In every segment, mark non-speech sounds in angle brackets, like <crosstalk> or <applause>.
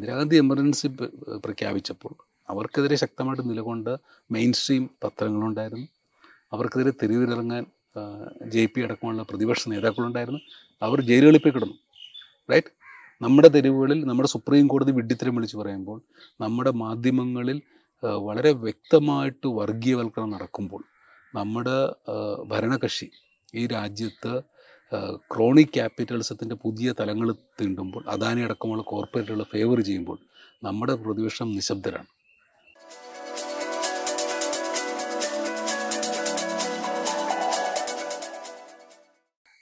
Indira Gandhi emergency പ്രഖ്യാപിച്ചപ്പോൾ അവർക്കെതിരെ ശക്തമായിട്ട് നിലകൊണ്ട main stream പത്രങ്ങളുണ്ടായിരുന്നു. അവർക്കെതിരെ തെരുവിലിറങ്ങാൻ ജെ പി അടക്കമുള്ള പ്രതിപക്ഷ നേതാക്കളുണ്ടായിരുന്നു. അവർ ജയിലുകളിൽ പോയി കിടന്നു. റൈറ്റ് നമ്മുടെ തെരുവുകളിൽ നമ്മുടെ സുപ്രീം കോടതി വിഡ്ഢിത്തരം വിളിച്ച് പറയുമ്പോൾ നമ്മുടെ മാധ്യമങ്ങളിൽ വളരെ വ്യക്തമായിട്ട് വർഗീയവൽക്കരണം നടക്കുമ്പോൾ നമ്മുടെ ഭരണകക്ഷി ഈ രാജ്യത്ത് ക്രോണിക് ക്യാപിറ്റലിസത്തിന്റെ പുതിയ തലങ്ങൾ തീണ്ടുമ്പോൾ അദാനി അടക്കമുള്ള കോർപ്പറേറ്റുകൾ ഫേവർ ചെയ്യുമ്പോൾ നമ്മുടെ പ്രതിപക്ഷം നിശബ്ദരാണ്.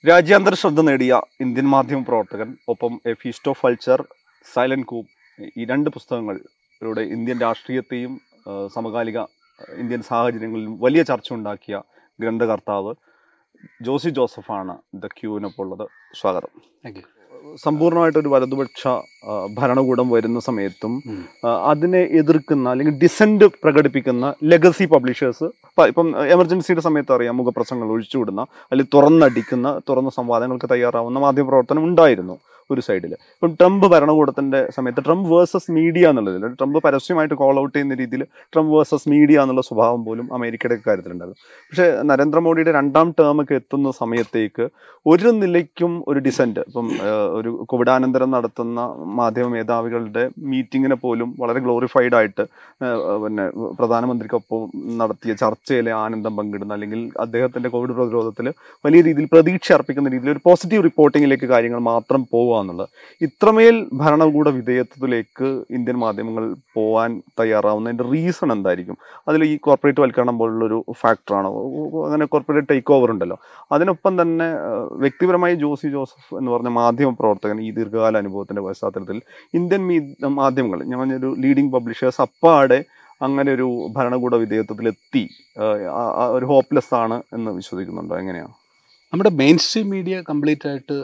രാജ്യാന്തര ശ്രദ്ധ നേടിയ ഇന്ത്യൻ മാധ്യമ പ്രവർത്തകൻ ഒപ്പം a feast of culture silent coup ഈ രണ്ട് പുസ്തകങ്ങളിലൂടെ ഇന്ത്യൻ രാഷ്ട്രീയത്തെയും സമകാലിക ഇന്ത്യൻ സാഹചര്യങ്ങളിലും വലിയ ചർച്ച ഉണ്ടാക്കിയ ഗ്രന്ഥകർത്താവ് ജോസി ജോസഫാണ് ദ ക്യൂവിനൊപ്പം ഉള്ളത്. സ്വാഗതം. താങ്ക് യു സമ്പൂർണമായിട്ടൊരു വലതുപക്ഷ ഭരണകൂടം വരുന്ന സമയത്തും അതിനെ എതിർക്കുന്ന അല്ലെങ്കിൽ ഡിസെന്റ് പ്രകടിപ്പിക്കുന്ന ലെഗസി പബ്ലിഷേഴ്സ് ഇപ്പം എമർജൻസിയുടെ സമയത്ത് അറിയാം മുഖപ്രസംഗങ്ങൾ ഒഴിച്ചുവിടുന്ന അല്ലെങ്കിൽ തുറന്നടിക്കുന്ന തുറന്ന സംവാദങ്ങൾക്ക് തയ്യാറാവുന്ന മാധ്യമപ്രവർത്തനം ഉണ്ടായിരുന്നു. ഒരു സൈഡിൽ ഇപ്പം ട്രംപ് ഭരണകൂടത്തിന്റെ സമയത്ത് ട്രംപ് വേഴ്സസ് മീഡിയ എന്നുള്ളതിൽ ട്രംപ് പരസ്യമായിട്ട് കോൾ ഔട്ട് ചെയ്യുന്ന രീതിയിൽ ട്രംപ് വേഴ്സസ് മീഡിയ എന്നുള്ള സ്വഭാവം പോലും അമേരിക്കയുടെ കാര്യത്തിലുണ്ടായിരുന്നു. പക്ഷേ നരേന്ദ്രമോദിയുടെ രണ്ടാം ടേമൊക്കെ എത്തുന്ന സമയത്തേക്ക് ഒരു നിലയ്ക്കും ഒരു ഡിസെന്റ് ഇപ്പം ഒരു കോവിഡാനന്തരം നടത്തുന്ന മാധ്യമ മേധാവികളുടെ മീറ്റിങ്ങിനെ പോലും വളരെ ഗ്ലോറിഫൈഡ് ആയിട്ട് പിന്നെ പ്രധാനമന്ത്രിക്കൊപ്പം നടത്തിയ ചർച്ചയിലെ ആനന്ദം പങ്കിടുന്ന അല്ലെങ്കിൽ അദ്ദേഹത്തിന്റെ കോവിഡ് പ്രതിരോധത്തിൽ വലിയ രീതിയിൽ പ്രതീക്ഷ അർപ്പിക്കുന്ന രീതിയിൽ ഒരു പോസിറ്റീവ് റിപ്പോർട്ടിങ്ങിലേക്ക് കാര്യങ്ങൾ മാത്രം പോവുക എന്നുള്ളത്. ഇത്രമേൽ ഭരണകൂട വിധേയത്വത്തിലേക്ക് ഇന്ത്യൻ മാധ്യമങ്ങൾ പോകാൻ തയ്യാറാവുന്നതിന്റെ റീസൺ എന്തായിരിക്കും? അതിൽ ഈ കോർപ്പറേറ്റ് വൽക്കരണം പോലുള്ളൊരു ഫാക്ടറാണ് അങ്ങനെ കോർപ്പറേറ്റ് ടേക്ക് ഓവർ ഉണ്ടല്ലോ. അതിനൊപ്പം തന്നെ വ്യക്തിപരമായി ജോസി ജോസഫ് എന്ന് പറഞ്ഞ മാധ്യമ പ്രവർത്തകൻ ഈ ദീർഘകാല അനുഭവത്തിന്റെ പശ്ചാത്തലത്തിൽ ഇന്ത്യൻ മാധ്യമങ്ങൾ ഞാൻ പറഞ്ഞൊരു ലീഡിംഗ് പബ്ലിഷേഴ്സ് അപ്പാടെ അങ്ങനെ ഒരു ഭരണകൂട ആ ഒരു ഹോപ്പ്ലെസ് ആണ് എന്ന് വിശ്വസിക്കുന്നുണ്ടോ? എങ്ങനെയാണ് നമ്മുടെ മെയിൻ സ്ട്രീം മീഡിയ കംപ്ലീറ്റ് ആയിട്ട്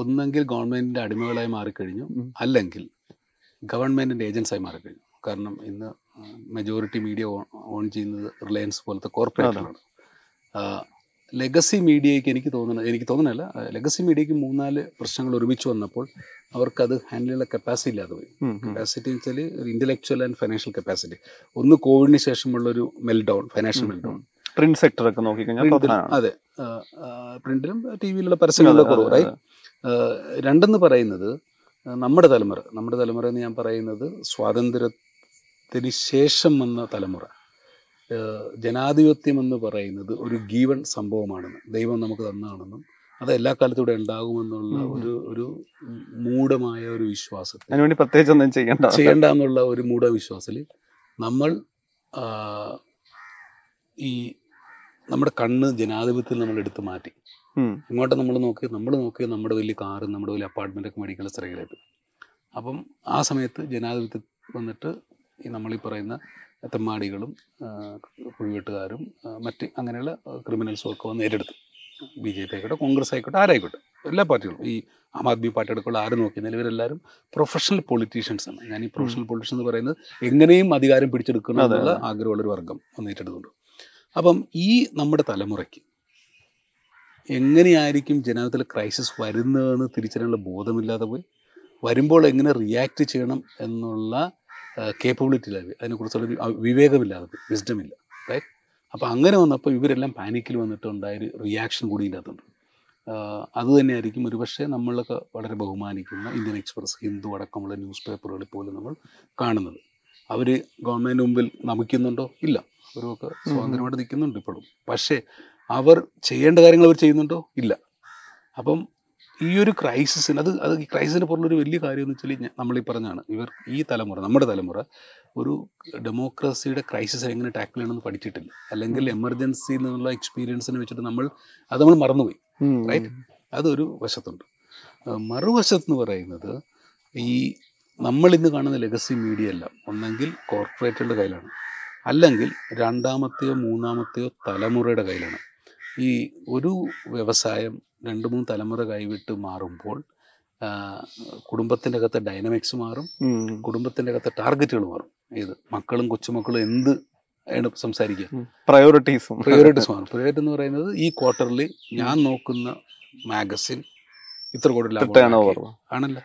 ഒന്നെങ്കിൽ ഗവൺമെന്റിന്റെ അടിമകളായി മാറിക്കഴിഞ്ഞു അല്ലെങ്കിൽ ഗവൺമെന്റിന്റെ ഏജൻസായി മാറിക്കഴിഞ്ഞു. കാരണം ഇന്ന് മെജോറിറ്റി മീഡിയ ഓൺ ചെയ്യുന്നത് റിലയൻസ് പോലത്തെ കോർപ്പറേറ്റുകളാണ് ലെഗസി മീഡിയയ്ക്ക് എനിക്ക് തോന്നുന്നത് എനിക്ക് തോന്നുന്നില്ല ലെഗസി മീഡിയയ്ക്ക് മൂന്നാൽ പ്രശ്നങ്ങൾ ഒരുമിച്ച് വന്നപ്പോൾ അവർക്കത് ഹാൻഡിൽ ചെയ്യാനുള്ള കപ്പാസിറ്റി ഇല്ലാതെ പോയി. കപ്പാസിറ്റി എന്ന് വെച്ചാൽ ഒരു ഇന്റലക്ച്വൽ ആൻഡ് ഫൈനാൻഷ്യൽ കപ്പാസിറ്റി ഒന്ന് കോവിഡിന് ശേഷമുള്ള ഒരു meltdown financial meltdown print sector ഒക്കെ നോക്കിക്കഴിഞ്ഞാൽ അതെ. പ്രിന്റിലും ടി വിയിലുള്ള പരസ്യങ്ങളുടെ അതെ, കുറവ് രണ്ടെന്ന് പറയുന്നത് നമ്മുടെ തലമുറ നമ്മുടെ തലമുറ എന്ന് ഞാൻ പറയുന്നത് സ്വാതന്ത്ര്യത്തിന് ശേഷം വന്ന തലമുറ. ജനാധിപത്യം എന്ന് പറയുന്നത് ഒരു ഗീവൺ സംഭവമാണെന്ന് ദൈവം നമുക്ക് തന്നാണെന്നും അത് എല്ലാ കാലത്തും ഇവിടെ ഉണ്ടാകുമെന്നുള്ള ഒരു ഒരു മൂഢമായ ഒരു വിശ്വാസത്തെ അതിനുവേണ്ടി പ്രത്യേകിച്ച് ഒന്നും ചെയ്യണ്ട. ചെയ്യേണ്ട എന്നുള്ള ഒരു മൂഢവിശ്വാസത്തിൽ നമ്മൾ ഈ നമ്മുടെ കണ്ണ് ജനാധിപത്യത്തിൽ നമ്മൾ എടുത്തു മാറ്റി. ഇങ്ങോട്ട് നമ്മൾ നോക്കി നമ്മൾ നോക്കി നമ്മുടെ വലിയ കാറും നമ്മുടെ വലിയ അപ്പാർട്ട്മെന്റൊക്കെ മേടിക്കുന്ന സ്ഥലങ്ങളിലേക്ക് അപ്പം ആ സമയത്ത് ജനാധിപത്യം വന്നിട്ട് ഈ നമ്മളീ പറയുന്ന തെമ്മാടികളും കുഴിവെട്ടുകാരും മറ്റ് അങ്ങനെയുള്ള ക്രിമിനൽസും ഒക്കെ വന്ന് ഏറ്റെടുത്തു ബി ജെ പി ആയിക്കോട്ടെ കോൺഗ്രസ് ആയിക്കോട്ടെ ആരായിക്കോട്ടെ എല്ലാ പാർട്ടികളും. ഈ ആം ആദ്മി പാർട്ടി അടക്കമുള്ള ആരും നോക്കിയാൽ ഇവരെല്ലാവരും പ്രൊഫഷണൽ പൊളിറ്റീഷ്യൻസ് ആണ്. ഞാൻ ഈ പ്രൊഫഷണൽ പൊളിറ്റീഷ്യൻ എന്ന് പറയുന്നത് എങ്ങനെയും അധികാരം പിടിച്ചെടുക്കണം എന്നുള്ള ആഗ്രഹമുള്ള ഒരു വർഗം ഏറ്റെടുത്തുകൊണ്ട് അപ്പം ഈ നമ്മുടെ തലമുറയ്ക്ക് എങ്ങനെയായിരിക്കും ജനത്തിൽ ക്രൈസിസ് വരുന്നതെന്ന് തിരിച്ചറിയാനുള്ള ബോധമില്ലാതെ പോയി? വരുമ്പോൾ എങ്ങനെ റിയാക്ട് ചെയ്യണം എന്നുള്ള കേപ്പബിലിറ്റി ഇല്ല അതിനെക്കുറിച്ചുള്ള വിവേകമില്ലാതെ പോയി. വിസ്ഡം ഇല്ല. റൈറ്റ് അപ്പോൾ അങ്ങനെ വന്നപ്പോൾ ഇവരെല്ലാം പാനിക്കിൽ വന്നിട്ട് ഉണ്ടായൊരു റിയാക്ഷൻ കൂടി ഇതിന്റെ അകത്തുണ്ട് അത് തന്നെയായിരിക്കും ഒരുപക്ഷെ നമ്മളൊക്കെ വളരെ ബഹുമാനിക്കുന്ന ഇന്ത്യൻ എക്സ്പ്രസ് ഹിന്ദു അടക്കമുള്ള ന്യൂസ് പേപ്പറുകളിൽ പോലും നമ്മൾ കാണുന്നത്. അവർ ഗവൺമെന്റ് മുമ്പിൽ നമിക്കുന്നുണ്ടോ? ഇല്ല. അവരൊക്കെ സ്വാതന്ത്ര്യമായിട്ട് നിൽക്കുന്നുണ്ട് ഇപ്പോഴും. പക്ഷേ അവർ ചെയ്യേണ്ട കാര്യങ്ങൾ അവർ ചെയ്യുന്നുണ്ടോ? ഇല്ല. അപ്പം ഈ ഒരു ക്രൈസിസിന് അത് അത് ഈ ക്രൈസിസിന് ഒരു വലിയ കാര്യം എന്ന് വെച്ചാൽ നമ്മൾ ഈ പറഞ്ഞാണ് ഇവർ ഈ തലമുറ നമ്മുടെ തലമുറ ഒരു ഡെമോക്രസിയുടെ ക്രൈസിസ് എങ്ങനെ ടാക്കിൾ ചെയ്യണമെന്ന് പഠിച്ചിട്ടില്ല. അല്ലെങ്കിൽ എമർജൻസി എന്നുള്ള എക്സ്പീരിയൻസിനെ വെച്ചിട്ട് നമ്മൾ അത് നമ്മൾ മറന്നുപോയി. റൈറ്റ് അതൊരു വശത്തുണ്ട്. മറുവശത്ത് എന്ന് പറയുന്നത് ഈ നമ്മൾ ഇന്ന് കാണുന്ന ലെഗസി മീഡിയ എല്ലാം ഒന്നെങ്കിൽ കോർപ്പറേറ്റുകളുടെ കയ്യിലാണ്. അല്ലെങ്കിൽ രണ്ടാമത്തെയോ മൂന്നാമത്തെയോ തലമുറയുടെ കയ്യിലാണ്. ഈ ഒരു വ്യവസായം രണ്ട് മൂന്ന് തലമുറ കൈവിട്ട് മാറുമ്പോൾ കുടുംബത്തിന്റെ അകത്തെ ഡൈനമിക്സ് മാറും. കുടുംബത്തിന്റെ അകത്തെ ടാർഗറ്റുകൾ മാറും. ഇത് മക്കളും കൊച്ചുമക്കളും എന്ത് ആണ് സംസാരിക്കുക? പ്രയോറിറ്റീസ് പ്രയോറിറ്റീസ് മാറും. പ്രയോറിറ്റി എന്ന് പറയുന്നത് ഈ ക്വാർട്ടറിൽ ഞാൻ നോക്കുന്ന മാഗസിൻ ഇത്ര കോടി ലാഭം ടേൺ ഉണ്ടാക്കി. ഓവർ ആണല്ലോ?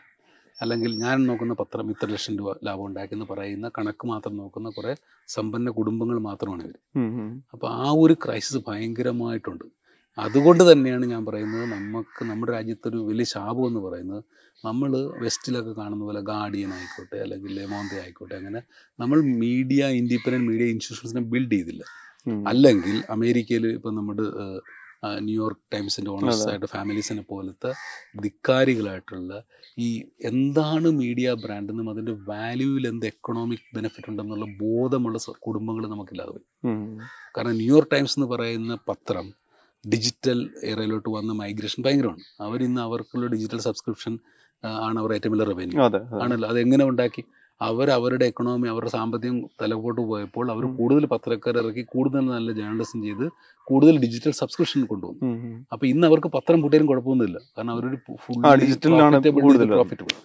അല്ലെങ്കിൽ ഞാൻ നോക്കുന്ന പത്രം ഇത്ര ലക്ഷം രൂപ ലാഭം ഉണ്ടാക്കിയെന്ന് പറയുന്ന കണക്ക് മാത്രം നോക്കുന്ന കുറെ സമ്പന്ന കുടുംബങ്ങൾ മാത്രമാണ് ഇവർ. അപ്പോൾ ആ ഒരു ക്രൈസിസ് ഭയങ്കരമായിട്ടുണ്ട്. അതുകൊണ്ട് തന്നെയാണ് ഞാൻ പറയുന്നത് നമുക്ക് നമ്മുടെ രാജ്യത്തൊരു വലിയ ശാപം എന്ന് പറയുന്നത് നമ്മൾ വെസ്റ്റിലൊക്കെ കാണുന്ന പോലെ ഗാർഡിയൻ ആയിക്കോട്ടെ അല്ലെങ്കിൽ ലെമോന്തെ ആയിക്കോട്ടെ അങ്ങനെ നമ്മൾ മീഡിയ ഇൻഡിപെൻഡന്റ് മീഡിയ ഇൻസ്റ്റിറ്റ്യൂഷൻസിനെ ബിൽഡ് ചെയ്തില്ല. അല്ലെങ്കിൽ അമേരിക്കയിൽ ഇപ്പം നമ്മുടെ ന്യൂയോർക്ക് ടൈംസിന്റെ ഓണേഴ്സ്. ആയിട്ട് ഫാമിലീസിനെ പോലത്തെ ധിക്കാരികളായിട്ടുള്ള ഈ എന്താണ് മീഡിയ ബ്രാൻഡ് എന്നും അതിന്റെ വാല്യൂവിൽ എന്ത് എക്കണോമിക് ബെനിഫിറ്റ് ഉണ്ടെന്നുള്ള ബോധമുള്ള കുടുംബങ്ങൾ നമുക്കില്ലാതെ പോയി കാരണം ന്യൂയോർക്ക് ടൈംസ് എന്ന് പറയുന്ന പത്രം ഡിജിറ്റൽ ഏറയിലോട്ട് വന്ന മൈഗ്രേഷൻ ഭയങ്കരമാണ്. അവരിന്ന് അവർക്കുള്ള ഡിജിറ്റൽ സബ്സ്ക്രിപ്ഷൻ ആണ് അവർ ഏറ്റവും വലിയ റവന്യൂ ആണല്ലോ? അതെങ്ങനെ ഉണ്ടാക്കി? അവർ അവരുടെ എക്കണോമി അവരുടെ സാമ്പത്തികം തലപോട്ട് പോയപ്പോൾ അവർ കൂടുതൽ പത്രക്കാരെ ഇറക്കി കൂടുതൽ നല്ല ജേർണലിസം ചെയ്ത് കൂടുതൽ ഡിജിറ്റൽ സബ്സ്ക്രിപ്ഷൻ കൊണ്ടുവന്നു. അപ്പോൾ ഇന്ന് അവർക്ക് പത്രം പൂട്ടിയാലും കുഴപ്പമൊന്നുമില്ല. കാരണം അവരൊരു ഫുൾ ഡിജിറ്റലിലാണ് കൂടുതൽ പ്രോഫിറ്റബിൾ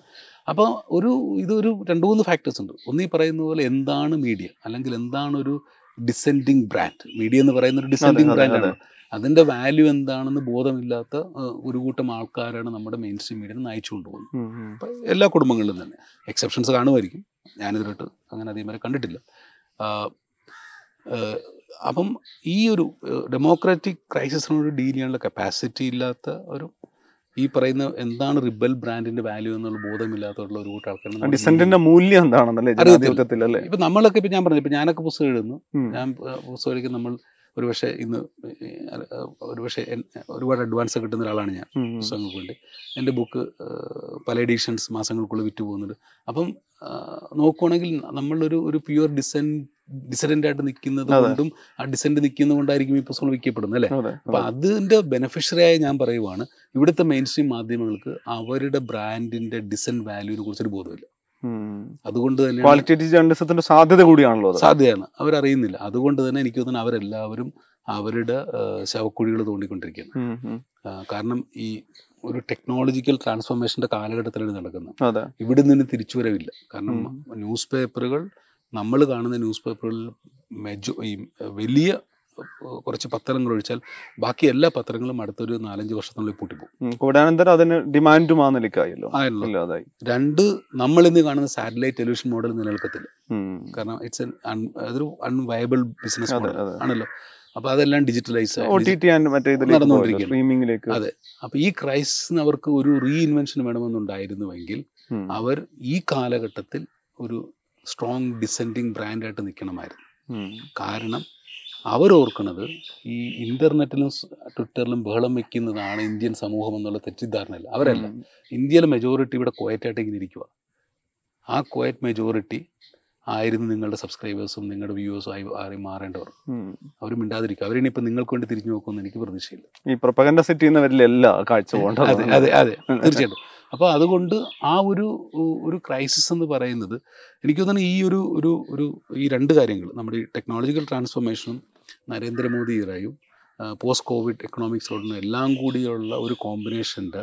അപ്പോൾ ഒരു ഇതൊരു രണ്ട് മൂന്ന് ഫാക്ടേഴ്സ് ഉണ്ട്. ഒന്ന് ഈ പറയുന്ന പോലെ എന്താണ് മീഡിയ അല്ലെങ്കിൽ എന്താണ് ഒരു ഡിസെൻഡിങ് ബ്രാൻഡ് മീഡിയ എന്ന് പറയുന്ന ഒരു ഡിസെൻഡിങ് ബ്രാൻഡാണ് അതിന്റെ വാല്യൂ എന്താണെന്ന് ബോധമില്ലാത്ത ഒരു കൂട്ടം ആൾക്കാരാണ് നമ്മുടെ മെയിൻ സ്ട്രീം മീഡിയ നയിച്ചു കൊണ്ടുപോകുന്നത്. എല്ലാ കുടുംബങ്ങളിലും തന്നെ. എക്സെപ്ഷൻസ് കാണുമായിരിക്കും. ഞാനിതിലോട്ട് അങ്ങനെ അധികം വരെ കണ്ടിട്ടില്ല അപ്പം ഈ ഒരു ഡെമോക്രാറ്റിക് ക്രൈസിസിനോട് ഡീൽ ചെയ്യാനുള്ള കപ്പാസിറ്റി ഇല്ലാത്ത ഒരു ഈ പറയുന്ന എന്താണ് റിബൽ ബ്രാൻഡിന്റെ വാല്യൂ എന്നുള്ള ബോധമില്ലാത്തുള്ള ഒരു കൂട്ടം നമ്മുടെ മൂല്യം എന്താണെന്നല്ലേ ജനാധിപത്യത്തിൽ അല്ലേ ഇപ്പൊ നമ്മളൊക്കെ ഇപ്പൊ ഞാൻ പറഞ്ഞു ഇപ്പൊ ഞാനൊക്കെ പുസ്തകം എഴുതുന്നു. ഞാൻ പുസ്തകം നമ്മൾ ഒരുപക്ഷെ ഇന്ന് ഒരുപക്ഷെ ഒരുപാട് അഡ്വാൻസ് കിട്ടുന്ന ഒരാളാണ് ഞാൻ. പുസ്തകങ്ങൾക്ക് വേണ്ടി. എന്റെ ബുക്ക് പല എഡിഷൻസ് മാസങ്ങൾക്കുള്ളിൽ വിറ്റ് പോകുന്നുണ്ട്. അപ്പം നോക്കുവാണെങ്കിൽ നമ്മളൊരു ഒരു പ്യുവർ ഡിസൻ ഡിസെൻഡന്റ് ആയിട്ട് നിൽക്കുന്നത് കൊണ്ടും ആ ഡിസെൻഡ് നിൽക്കുന്നത് കൊണ്ടായിരിക്കും ഈ പുസ്തകങ്ങൾ വിൽക്കപ്പെടുന്നത് അല്ലേ? അപ്പം അതിന്റെ ബെനഫിഷ്യറിയായ ഞാൻ പറയുവാണ് ഇവിടുത്തെ മെയിൻ സ്ട്രീം മാധ്യമങ്ങൾക്ക് അവരുടെ ബ്രാൻഡിന്റെ ഡിസൻ വാല്യൂവിനെ കുറിച്ചൊരു ബോധമില്ല. അതുകൊണ്ട് തന്നെ ക്വാളിറ്റേറ്റീവ് ജേർണലിസത്തിന്റെ സാധ്യത കൂടിയാണല്ലോ സാധ്യതയാണ്. അവരറിയുന്നില്ല. അതുകൊണ്ട് തന്നെ എനിക്ക് തോന്നുന്നു അവരെല്ലാവരും അവരുടെ ശവക്കുഴികൾ തോണ്ടിക്കൊണ്ടിരിക്കുകയാണ്. ആ, കാരണം ഈ ഒരു ടെക്നോളജിക്കൽ ട്രാൻസ്ഫോർമേഷന്റെ കാലഘട്ടത്തിലാണ് നടക്കുന്നത്. ഇവിടെ നിന്ന് തിരിച്ചുവരവില്ല. കാരണം. ന്യൂസ് പേപ്പറുകൾ നമ്മൾ കാണുന്ന ന്യൂസ് പേപ്പറുകളിൽ മെജോ ഈ വലിയ കുറച്ച് പത്രങ്ങൾ ഒഴിച്ചാൽ ബാക്കി എല്ലാ പത്രങ്ങളും അടുത്തൊരു നാലഞ്ച് വർഷത്തിനുള്ളിൽ പൂട്ടിപ്പോകും. കൂടാനന്തരം അതിന് ഡിമാൻഡും ആ ആയല്ലോ ഇല്ലാതായി രണ്ട് നമ്മൾ ഇന്ന് കാണുന്ന സാറ്റലൈറ്റ് ടെലിവിഷൻ മോഡൽ നിലനിൽക്കത്തില്ല. കാരണം ഇറ്റ്സ് അതൊരു അൺവയബിൾ ബിസിനസ് മോഡൽ ആണല്ലോ. അപ്പോൾ അതെല്ലാം ഡിജിറ്റലൈസ്. സ്ട്രീമിംഗിലേക്ക് അതെ. അപ്പോൾ ഈ ക്രൈസിന് അവർക്ക് ഒരു റീ ഇൻവെൻഷൻ വേണമെന്നുണ്ടായിരുന്നുവെങ്കിൽ അവർ ഈ കാലഘട്ടത്തിൽ ഒരു സ്ട്രോങ് ഡിസെൻഡിങ് ബ്രാൻഡായിട്ട് നിൽക്കണമായിരുന്നു. കാരണം അവരോർക്കുന്നത് ഈ ഇന്റർനെറ്റിലും ട്വിറ്ററിലും ബഹളം വെക്കുന്നതാണ് ഇന്ത്യൻ സമൂഹം എന്നുള്ള തെറ്റിദ്ധാരണയല്ല അവരല്ല. ഇന്ത്യയിലെ മെജോറിറ്റി ഇവിടെ കോയറ്റായിട്ട് ഇങ്ങനെ ഇരിക്കുക ആ കോയറ്റ് മെജോറിറ്റി ആയിരുന്നു നിങ്ങളുടെ സബ്സ്ക്രൈബേഴ്സും നിങ്ങളുടെ വ്യൂവേഴ്സും ആയി ആയി മാറേണ്ടവർ. അവർ മിണ്ടാതിരിക്കുക അവരിനിപ്പോൾ നിങ്ങൾക്ക് വേണ്ടി തിരിഞ്ഞു നോക്കുമെന്ന് എനിക്ക് പ്രതീക്ഷയില്ല. ഈ പ്രൊപ്പഗൻഡ സെറ്റ് ചെയ്യുന്നവരിലല്ല കാഴ്ച അതെ അതെ അതെ തീർച്ചയായിട്ടും. അപ്പോൾ അതുകൊണ്ട് ആ ഒരു ഒരു ക്രൈസിസ് എന്ന് പറയുന്നത് എനിക്ക് തോന്നുന്നു ഈ ഒരു ഒരു ഒരു ഈ രണ്ട് കാര്യങ്ങൾ നമ്മുടെ ഈ ടെക്നോളജിക്കൽ ട്രാൻസ്ഫോർമേഷനും നരേന്ദ്രമോദി ഇറായും. പോസ്റ്റ് കോവിഡ് എക്കണോമിക്സോടും എല്ലാം കൂടിയുള്ള ഒരു കോമ്പിനേഷന്റെ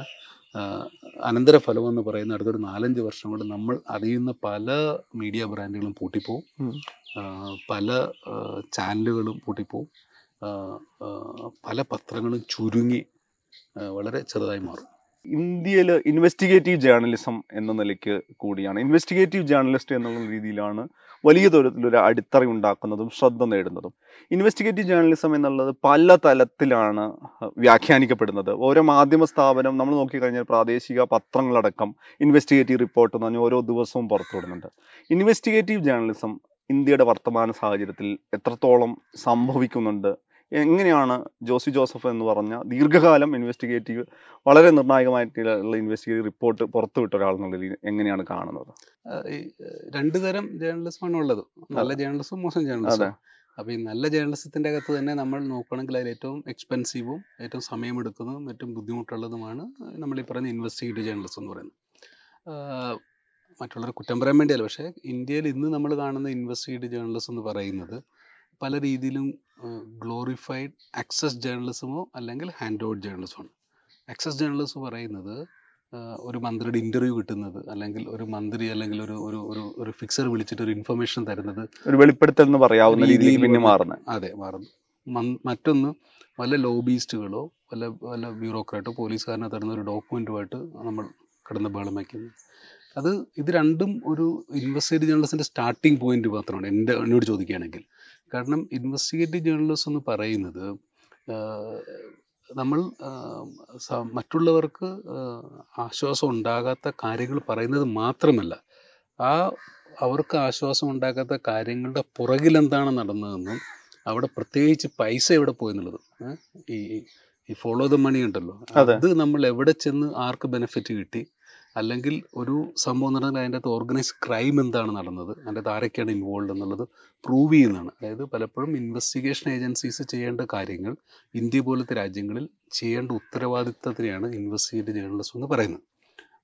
അനന്തരഫലം എന്ന് പറയുന്ന അടുത്തൊരു നാലഞ്ച് വർഷം കൊണ്ട് നമ്മൾ അറിയുന്ന പല മീഡിയ ബ്രാൻഡുകളും പൂട്ടിപ്പോവും. പല ചാനലുകളും പൂട്ടിപ്പോവും. പല പത്രങ്ങളും ചുരുങ്ങി വളരെ ചെറുതായി മാറും. ഇന്ത്യയിൽ ഇൻവെസ്റ്റിഗേറ്റീവ് ജേർണലിസം എന്ന നിലയ്ക്ക് കൂടിയാണ്. ഇൻവെസ്റ്റിഗേറ്റീവ് ജേർണലിസ്റ്റ് എന്നുള്ള രീതിയിലാണ് വലിയ തരത്തിലൊരു അടിത്തറ ഉണ്ടാക്കുന്നതും ശ്രദ്ധ നേടുന്നതും. ഇൻവെസ്റ്റിഗേറ്റീവ് ജേർണലിസം എന്നുള്ളത് പല തലത്തിലാണ് വ്യാഖ്യാനിക്കപ്പെടുന്നത്. ഓരോ മാധ്യമ സ്ഥാപനം നമ്മൾ നോക്കിക്കഴിഞ്ഞാൽ പ്രാദേശിക പത്രങ്ങളടക്കം ഇൻവെസ്റ്റിഗേറ്റീവ് റിപ്പോർട്ട് എന്ന് പറഞ്ഞാൽ ഓരോ ദിവസവും പുറത്തുവിടുന്നുണ്ട്. ഇൻവെസ്റ്റിഗേറ്റീവ് ജേർണലിസം ഇന്ത്യയുടെ വർത്തമാന സാഹചര്യത്തിൽ എത്രത്തോളം സംഭവിക്കുന്നുണ്ട് എങ്ങനെയാണ് ജോസി ജോസഫ് എന്ന് പറഞ്ഞ ദീർഘകാലം ഇൻവെസ്റ്റിഗേറ്റീവ് വളരെ നിർണായകമായിട്ടുള്ള ഇൻവെസ്റ്റിഗേറ്റീവ് റിപ്പോർട്ട് പുറത്തുവിട്ട ഒരാൾ എന്നുള്ള രീതി എങ്ങനെയാണ് കാണുന്നത്? രണ്ടു തരം ജേർണലിസമാണ് ഉള്ളത്. നല്ല ജേർണലിസം മോശം ജേർണലിസം അപ്പോൾ ഈ നല്ല ജേർണലിസത്തിന്റെ അകത്ത് തന്നെ നമ്മൾ നോക്കുകയാണെങ്കിൽ അതിൽ ഏറ്റവും എക്സ്പെൻസീവും ഏറ്റവും സമയമെടുക്കുന്നതും ഏറ്റവും ബുദ്ധിമുട്ടുള്ളതുമാണ് നമ്മൾ ഈ പറയുന്ന ഇൻവെസ്റ്റിഗേറ്റീവ് ജേർണലിസം എന്ന് പറയുന്നത്. മറ്റുള്ളവരെ കുറ്റം പറയാൻ വേണ്ടിയല്ല. പക്ഷേ ഇന്ത്യയിൽ ഇന്ന് നമ്മൾ കാണുന്ന ഇൻവെസ്റ്റിഗേറ്റീവ് ജേർണലിസം എന്ന് പറയുന്നത് പല രീതിയിലും ഗ്ലോറിഫൈഡ് ആക്സസ് ജേർണലിസമോ അല്ലെങ്കിൽ ഹാൻഡ് ഔട്ട് ജേർണലിസമോ ആണ്. ആക്സസ് ജേർണലിസം പറയുന്നത് ഒരു മന്ത്രിയുടെ ഇന്റർവ്യൂ കിട്ടുന്നത് അല്ലെങ്കിൽ ഒരു മന്ത്രി അല്ലെങ്കിൽ ഒരു ഒരു ഒരു ഒരു ഫിക്സർ വിളിച്ചിട്ട് ഒരു ഇൻഫർമേഷൻ തരുന്നത് ഒരു വെളിപ്പെടുത്തൽ എന്ന് പറയാവുന്ന രീതിയിൽ പിന്നെ മാറുന്നു മാറുന്നത്. അതെ മാറുന്നു. മറ്റൊന്ന് വല്ല ലോബിസ്റ്റുകളോ വല്ല വല്ല ബ്യൂറോക്രാറ്റോ പോലീസുകാരനോ തരുന്ന ഒരു ഡോക്യുമെന്റുമായിട്ട് നമ്മൾ കിടന്ന് ബഹളം വയ്ക്കുന്നു അത് ഇത് രണ്ടും ഒരു ഇൻവെസ്റ്റേറ്റ് ജേർണലിസ്റ്റിന്റെ സ്റ്റാർട്ടിംഗ് പോയിന്റ് മാത്രമാണ്. എന്റെ എന്നോട് ചോദിക്കുകയാണെങ്കിൽ കാരണം ഇൻവെസ്റ്റിഗേറ്റീവ് ജേർണലിസം എന്ന് പറയുന്നത് നമ്മൾ മറ്റുള്ളവർക്ക് ആശ്വാസം ഉണ്ടാകാത്ത കാര്യങ്ങൾ പറയുന്നത് മാത്രമല്ല ആ അവർക്ക് ആശ്വാസം ഉണ്ടാകാത്ത കാര്യങ്ങളുടെ പുറകിൽ എന്താണ് നടന്നതെന്നും അവിടെ പ്രത്യേകിച്ച് പൈസ എവിടെ പോയെന്നുള്ളത് എന്നുള്ളത് ഈ ഈ ഫോളോ ദ മണി ഉണ്ടല്ലോ അത്. നമ്മൾ എവിടെ ചെന്ന് ആർക്ക് ബെനിഫിറ്റ് കിട്ടി അല്ലെങ്കിൽ ഒരു സംഭവം നടന്നാൽ അതിന്റെ ഓർഗനൈസ് ക്രൈം എന്താണ് നടന്നത്? അതിന്റെ ആരൊക്കെയാണ് ഇൻവോൾവ് എന്നുള്ളത് പ്രൂവ് ചെയ്യുന്നതാണ്. അതായത് പലപ്പോഴും ഇൻവെസ്റ്റിഗേഷൻ ഏജൻസീസ് ചെയ്യേണ്ട കാര്യങ്ങൾ ഇന്ത്യ പോലത്തെ രാജ്യങ്ങളിൽ ചെയ്യേണ്ട ഉത്തരവാദിത്തത്തിനെയാണ് ഇൻവെസ്റ്റിഗേറ്റ് ജേർണലിസം എന്ന് പറയുന്നത്.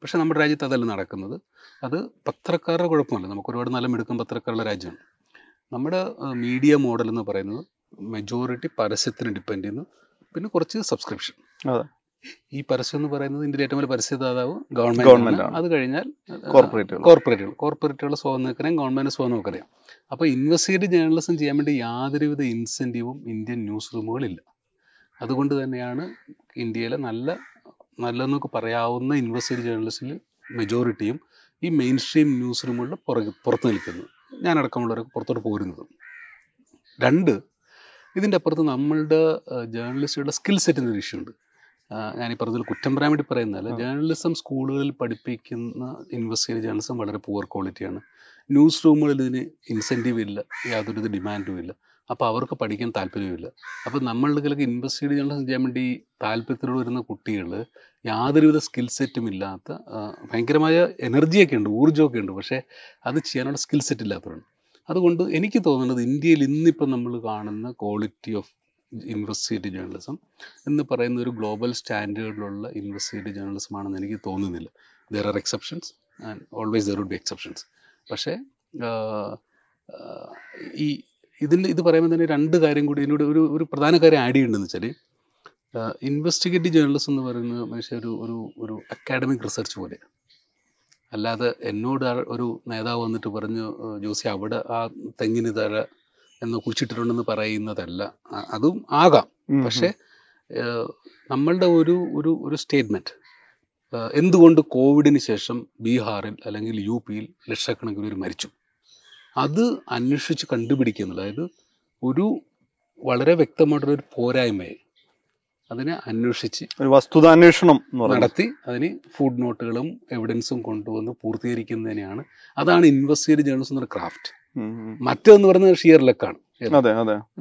പക്ഷേ നമ്മുടെ രാജ്യത്ത് അതല്ല നടക്കുന്നത്. അത് പത്രക്കാരുടെ കുഴപ്പമല്ല. നമുക്ക് ഒരുപാട് നല്ല മിടുക്കം പത്രക്കാരുടെ രാജ്യമാണ്. നമ്മുടെ മീഡിയ മോഡൽ എന്ന് പറയുന്നത് മെജോറിറ്റി പരസ്യത്തിന് ഡിപ്പെൻഡ് ചെയ്യുന്നു പിന്നെ കുറച്ച് സബ്സ്ക്രിപ്ഷൻ അതെ. ഈ പരസ്യം എന്ന് പറയുന്നത് ഇന്ത്യയിലെ ഏറ്റവും വലിയ പരസ്യദാതാവ് ഗവൺമെന്റ്. അത് കഴിഞ്ഞാൽ കോർപ്പറേറ്റുകൾ കോർപ്പറേറ്റുകൾ കോർപ്പറേറ്റുകൾ നിൽക്കണേയും ഗവൺമെന്റ് നമുക്കറിയാം. അപ്പോൾ ഇൻവെസ്റ്റിഗേറ്റീവ് ജേർണലിസം ചെയ്യാൻ വേണ്ടി യാതൊരുവിധ ഇൻസെന്റീവും ഇന്ത്യൻ ന്യൂസ് റൂമുകളില്ല അതുകൊണ്ട് തന്നെയാണ് ഇന്ത്യയിലെ നല്ല നല്ലതെന്നൊക്കെ പറയാവുന്ന ഇൻവെസ്റ്റിഗേറ്റീവ് ജേർണലിസ്റ്റിൽ മെജോറിറ്റിയും ഈ മെയിൻ സ്ട്രീം ന്യൂസ് റൂമുകളുടെ പുറകെ പുറത്ത് നിൽക്കുന്നത്. ഞാനടക്കമുള്ളവരൊക്കെ പുറത്തോട്ട് പോരുന്നത്. രണ്ട് ഇതിന്റെ അപ്പുറത്ത് നമ്മളുടെ ജേർണലിസ്റ്റുകളുടെ സ്കിൽ സെറ്റിന്റെ ഒരു ഇഷ്യൂ ഉണ്ട്. ഞാനീ പറഞ്ഞതിൽ കുറ്റം പറയാൻ വേണ്ടി പറയുന്നതല്ല. ജേർണലിസം സ്കൂളുകളിൽ പഠിപ്പിക്കുന്ന ഇൻവെസ്റ്റിഗേറ്റ് ജേർണലിസം വളരെ പുവർ ക്വാളിറ്റിയാണ് ന്യൂസ് റൂമുകളിൽ ഇതിന് ഇൻസെന്റീവ് ഇല്ല. യാതൊരു ഡിമാൻഡും ഇല്ല. അപ്പോൾ അവർക്ക് പഠിക്കാൻ താല്പര്യമില്ല അപ്പോൾ നമ്മളുടെ കയ്യിലൊക്കെ ഇൻവെസ്റ്റിഗേറ്റ് ജേർണലിസം ചെയ്യാൻ വേണ്ടി താല്പര്യത്തിലൂടെ വരുന്ന കുട്ടികൾ യാതൊരുവിധ സ്കിൽ സെറ്റും ഇല്ലാത്ത ഭയങ്കരമായ എനർജിയൊക്കെ ഉണ്ട് ഊർജമൊക്കെ ഉണ്ട്. പക്ഷേ അത് ചെയ്യാനുള്ള സ്കിൽ സെറ്റ് ഇല്ലാത്തവരാണ്. അതുകൊണ്ട് എനിക്ക് തോന്നുന്നത് ഇന്ത്യയിൽ ഇന്നിപ്പോൾ നമ്മൾ കാണുന്ന ക്വാളിറ്റി ഓഫ് ഇൻവെസ്റ്റിഗേറ്റീവ് ജേർണലിസം എന്ന് പറയുന്ന ഒരു ഗ്ലോബൽ സ്റ്റാൻഡേർഡിലുള്ള ഇൻവെസ്റ്റിഗേറ്റീവ് ജേർണലിസം ആണെന്ന് എനിക്ക് തോന്നുന്നില്ല. There are exceptions and always there would be exceptions പക്ഷേ ഈ ഇതിൽ ഇത് പറയുമ്പോൾ തന്നെ രണ്ട് കാര്യം കൂടി ഇതിനോട് ഒരു ഒരു പ്രധാന കാര്യം ആഡ് ചെയ്യുന്നുണ്ടെന്ന് വെച്ചാൽ ഇൻവെസ്റ്റിഗേറ്റീവ് ജേർണലിസം എന്ന് പറയുന്നത് മനുഷ്യ ഒരു ഒരു ഒരു അക്കാഡമിക് റിസർച്ച് പോലെ. അല്ലാതെ എന്നോട് ഒരു നേതാവ് വന്നിട്ട് പറഞ്ഞു "ഏഹ് ജോസി അവിടെ ആ തെങ്ങിന് താഴെ എന്ന് കുഴിച്ചിട്ടിട്ടുണ്ടെന്ന് പറയുന്നതല്ല. അതും ആകാം. പക്ഷേ നമ്മളുടെ ഒരു ഒരു ഒരു സ്റ്റേറ്റ്മെന്റ് എന്തുകൊണ്ട് കോവിഡിന് ശേഷം ബീഹാറിൽ അല്ലെങ്കിൽ യു പിയിൽ ലക്ഷക്കണക്കിന് പേര് മരിച്ചു? അത് അന്വേഷിച്ച് കണ്ടുപിടിക്കുന്നത് അതായത് ഒരു വളരെ വ്യക്തമായിട്ടുള്ള ഒരു പോരായ്മയെ അതിനെ അന്വേഷിച്ച് ഒരു വസ്തുതാന്വേഷണം നടത്തി അതിന് ഫുഡ് നോട്ടുകളും എവിഡൻസും കൊണ്ടുവന്ന് പൂർത്തീകരിക്കുന്നതിനെയാണ്. അതാണ് ഇൻവെസ്റ്റിഗേറ്റ് ജേർണലിസം എന്നൊരു ക്രാഫ്റ്റ് മറ്റൊന്ന് പറയുന്നത് ഷിയർ ലക്കാണ്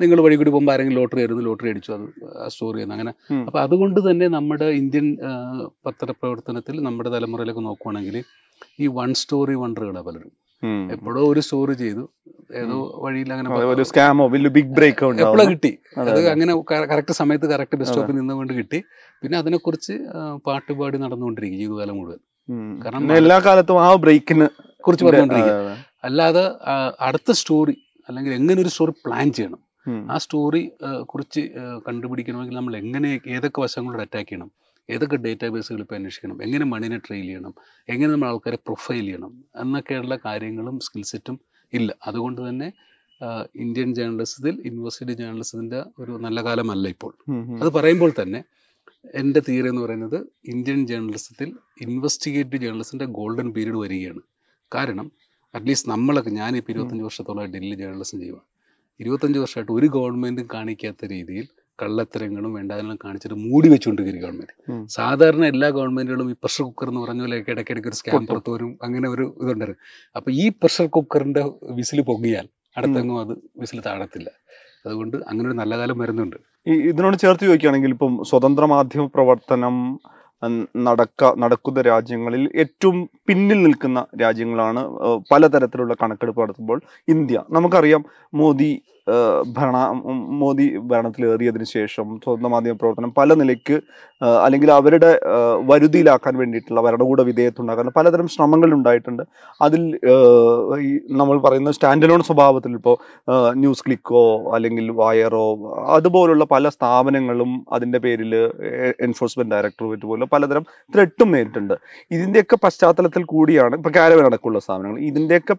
നിങ്ങൾ വഴി കൂടി പോകുമ്പോൾ ആരെങ്കിലും ലോട്ടറി ആയിരുന്നു ലോട്ടറി അടിച്ചു അത് സ്റ്റോറി ചെയ്യുന്നു. അങ്ങനെ അപ്പൊ അതുകൊണ്ട് തന്നെ നമ്മുടെ ഇന്ത്യൻ പത്രപ്രവർത്തനത്തിൽ നമ്മുടെ തലമുറയിലൊക്കെ നോക്കുവാണെങ്കിൽ ഈ വൺ സ്റ്റോറി വണ്ടറുകളാണ് പലരും. എപ്പോഴോ ഒരു സ്റ്റോറി ചെയ്തു. ഏതോ വഴിയിൽ അങ്ങനെ സ്കാമോ വലിയ ബിഗ് ബ്രേക്ക് എപ്പോഴാ കിട്ടി. അത് അങ്ങനെ കറക്റ്റ് സമയത്ത് കറക്റ്റ് ബസ് സ്റ്റോപ്പിൽ നിന്നുകൊണ്ട് കിട്ടി. പിന്നെ അതിനെക്കുറിച്ച് പാട്ടുപാടി നടന്നുകൊണ്ടിരിക്കും ജീവിതകാലം മുഴുവൻ. കാരണം എല്ലാ കാലത്തും ആ ബ്രേക്കിന് കുറിച്ച് പറഞ്ഞുകൊണ്ടിരിക്കും. അല്ലാതെ അടുത്ത സ്റ്റോറി അല്ലെങ്കിൽ എങ്ങനെ ഒരു സ്റ്റോറി പ്ലാൻ ചെയ്യണം? ആ സ്റ്റോറി കുറിച്ച് കണ്ടുപിടിക്കണമെങ്കിൽ നമ്മൾ എങ്ങനെ ഏതൊക്കെ വശങ്ങളോട് അറ്റാക്ക് ചെയ്യണം? ഏതൊക്കെ ഡേറ്റാബേസുകൾ ഇപ്പോൾ അന്വേഷിക്കണം? എങ്ങനെ മണിനെ ട്രെയിൽ ചെയ്യണം? എങ്ങനെ നമ്മൾ ആൾക്കാരെ പ്രൊഫൈൽ ചെയ്യണം? എന്നൊക്കെയുള്ള കാര്യങ്ങളും സ്കിൽ സെറ്റും ഇല്ല. അതുകൊണ്ട് തന്നെ ഇന്ത്യൻ ജേർണലിസത്തിൽ യൂണിവേഴ്സിറ്റി ജേർണലിസത്തിന്റെ ഒരു നല്ല കാലമല്ല ഇപ്പോൾ. അത് പറയുമ്പോൾ തന്നെ എന്റെ തിയറി എന്ന് പറയുന്നത് ഇന്ത്യൻ ജേർണലിസത്തിൽ ഇൻവെസ്റ്റിഗേറ്റീവ് ജേർണലിസത്തിന്റെ ഗോൾഡൻ പീരീഡ് വരികയാണ്. കാരണം അറ്റ്ലീസ്റ്റ് നമ്മളൊക്കെ ഞാനിപ്പോൾ ഇരുപത്തഞ്ച് വർഷത്തോളം ഡൽഹി ജേർണലിസം ചെയ്യുക ഇരുപത്തഞ്ച് വർഷമായിട്ട് ഒരു ഗവൺമെന്റും കാണിക്കാത്ത രീതിയിൽ കള്ളത്തരങ്ങളും വേണ്ടാതെല്ലാം കാണിച്ചിട്ട് മൂടി വെച്ചുകൊണ്ടിരിക്കും ഗവൺമെന്റ് സാധാരണ എല്ലാ ഗവൺമെന്റുകളും ഈ പ്രഷർ കുക്കർ എന്ന് പറഞ്ഞ പോലെ ഇടയ്ക്കിടയ്ക്ക് ഒരു സ്കാം പുറത്തു വരും. അങ്ങനെ ഒരു ഇതുണ്ടായിരുന്നു അപ്പോൾ ഈ പ്രഷർ കുക്കറിന്റെ വിസിൽ പൊങ്ങിയാൽ അടുത്തെങ്ങും അത് വിസിൽ താഴത്തില്ല. അതുകൊണ്ട് അങ്ങനെ ഒരു നല്ല കാലം വരുന്നുണ്ട്. ഈ ഇതിനോട് ചേർത്ത് ചോദിക്കുകയാണെങ്കിൽ ഇപ്പം സ്വതന്ത്ര മാധ്യമ പ്രവർത്തനം നടക്ക നടക്കുന്ന രാജ്യങ്ങളിൽ ഏറ്റവും പിന്നിൽ നിൽക്കുന്ന രാജ്യങ്ങളാണ് പലതരത്തിലുള്ള കണക്കെടുപ്പ് നടത്തുമ്പോൾ ഇന്ത്യ. നമുക്കറിയാം മോദി ഭരണ മോദി ഭരണത്തിൽ ഭരണത്തിലേറിയതിനു ശേഷം സ്വന്തം മാധ്യമ പ്രവർത്തനം പല നിലയ്ക്ക് അല്ലെങ്കിൽ അവരുടെ വരുതിയിലാക്കാൻ വേണ്ടിയിട്ടുള്ള ഭരണകൂട വിധേയത്വം ഉണ്ടാക്കാൻ പലതരം ശ്രമങ്ങൾ ഉണ്ടായിട്ടുണ്ട്. അതിൽ ഈ നമ്മൾ പറയുന്ന സ്റ്റാൻഡലോൺ സ്വഭാവത്തിൽ ഇപ്പോൾ ന്യൂസ് ക്ലിക്കോ അല്ലെങ്കിൽ വയറോ അതുപോലുള്ള പല സ്ഥാപനങ്ങളും അതിന്റെ പേരിൽ എൻഫോഴ്സ്മെന്റ് ഡയറക്ടറേറ്റ് പോലെ പലതരം ത്രെട്ടും നേരിട്ടുണ്ട് ഇതിന്റെയൊക്കെ പശ്ചാത്തലത്തിൽ കൂടിയാണ് ഇപ്പോൾ കാരവൻ അടക്കമുള്ള സ്ഥാപനങ്ങൾ. ഇതിന്റെയൊക്കെ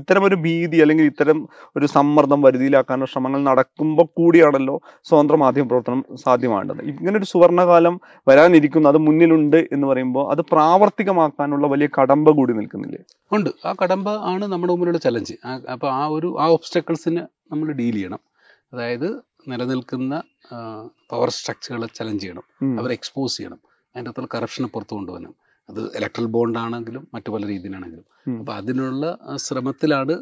ഇത്തരം ഒരു ഭീതി അല്ലെങ്കിൽ ഇത്തരം ഒരു സമ്മർദ്ദം വരുതി രീതിയിലാക്കാനുള്ള ശ്രമങ്ങൾ നടക്കുമ്പോൾ കൂടിയാണല്ലോ സ്വതന്ത്ര മാധ്യമ പ്രവർത്തനം സാധ്യമാകേണ്ടത്. ഇങ്ങനൊരു ഒരു സുവർണകാലം വരാനിരിക്കുന്നു അത് മുന്നിലുണ്ട് എന്ന് പറയുമ്പോൾ അത് പ്രാവർത്തികമാക്കാനുള്ള വലിയ കടമ്പ കൂടി നിൽക്കുന്നില്ലേ? ഉണ്ട്. ആ കടമ്പ ആണ് നമ്മുടെ മുന്നിലുള്ള ചലഞ്ച് അപ്പോൾ ആ ഒരു ആ ഒബ്സ്റ്റക്കിൾസിന് നമ്മൾ ഡീൽ ചെയ്യണം. അതായത് നിലനിൽക്കുന്ന പവർ സ്ട്രക്ചറുകളെ ചലഞ്ച് ചെയ്യണം. അവരെ എക്സ്പോസ് ചെയ്യണം. അതിന്റെ അകത്തുള്ള കറപ്ഷനെ പുറത്തു കൊണ്ടുവരണം. അത് ഇലക്ട്രൽ ബോണ്ട് ആണെങ്കിലും മറ്റു പല രീതിയിലാണെങ്കിലും. അപ്പോൾ അതിനുള്ള ശ്രമത്തിലാണ്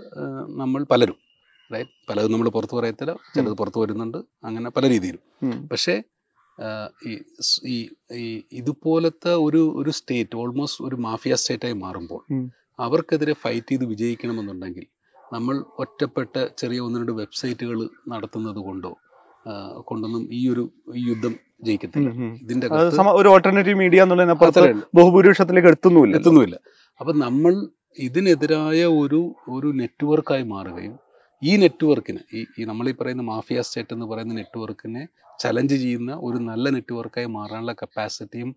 നമ്മൾ പലരും റൈറ്റ് പലതും നമ്മൾ പുറത്ത് പറയത്തില്ല ചിലത് പുറത്ത് വരുന്നുണ്ട് അങ്ങനെ പല രീതിയിലും. പക്ഷേ ഈ ഈ ഇതുപോലത്തെ ഒരു ഒരു സ്റ്റേറ്റ് ഓൾമോസ്റ്റ് ഒരു മാഫിയ സ്റ്റേറ്റായി മാറുമ്പോൾ അവർക്കെതിരെ ഫൈറ്റ് ചെയ്ത് വിജയിക്കണമെന്നുണ്ടെങ്കിൽ നമ്മൾ ഒറ്റപ്പെട്ട ചെറിയ ഒന്ന് രണ്ട് വെബ്സൈറ്റുകൾ നടത്തുന്നത് കൊണ്ടോ കൊണ്ടൊന്നും ഈ ഒരു യുദ്ധം ജയിക്കത്തില്ല. ഇതിന്റെ ഒരു ഓൾട്ടർനേറ്റീവ് മീഡിയ. ബഹുഭൂരിപക്ഷത്തിലേക്ക് എത്തുന്നുമില്ല. എത്തുന്നുമില്ല. അപ്പം നമ്മൾ ഇതിനെതിരായ ഒരു ഒരു നെറ്റ്വർക്കായി മാറുകയും ഈ നെറ്റ്വർക്കിന് ഈ ഈ നമ്മളീ പറയുന്ന മാഫിയ സ്റ്റേറ്റ് എന്ന് പറയുന്ന നെറ്റ്വർക്കിനെ ചലഞ്ച് ചെയ്യുന്ന ഒരു നല്ല നെറ്റ്വർക്കായി മാറാനുള്ള കപ്പാസിറ്റിയും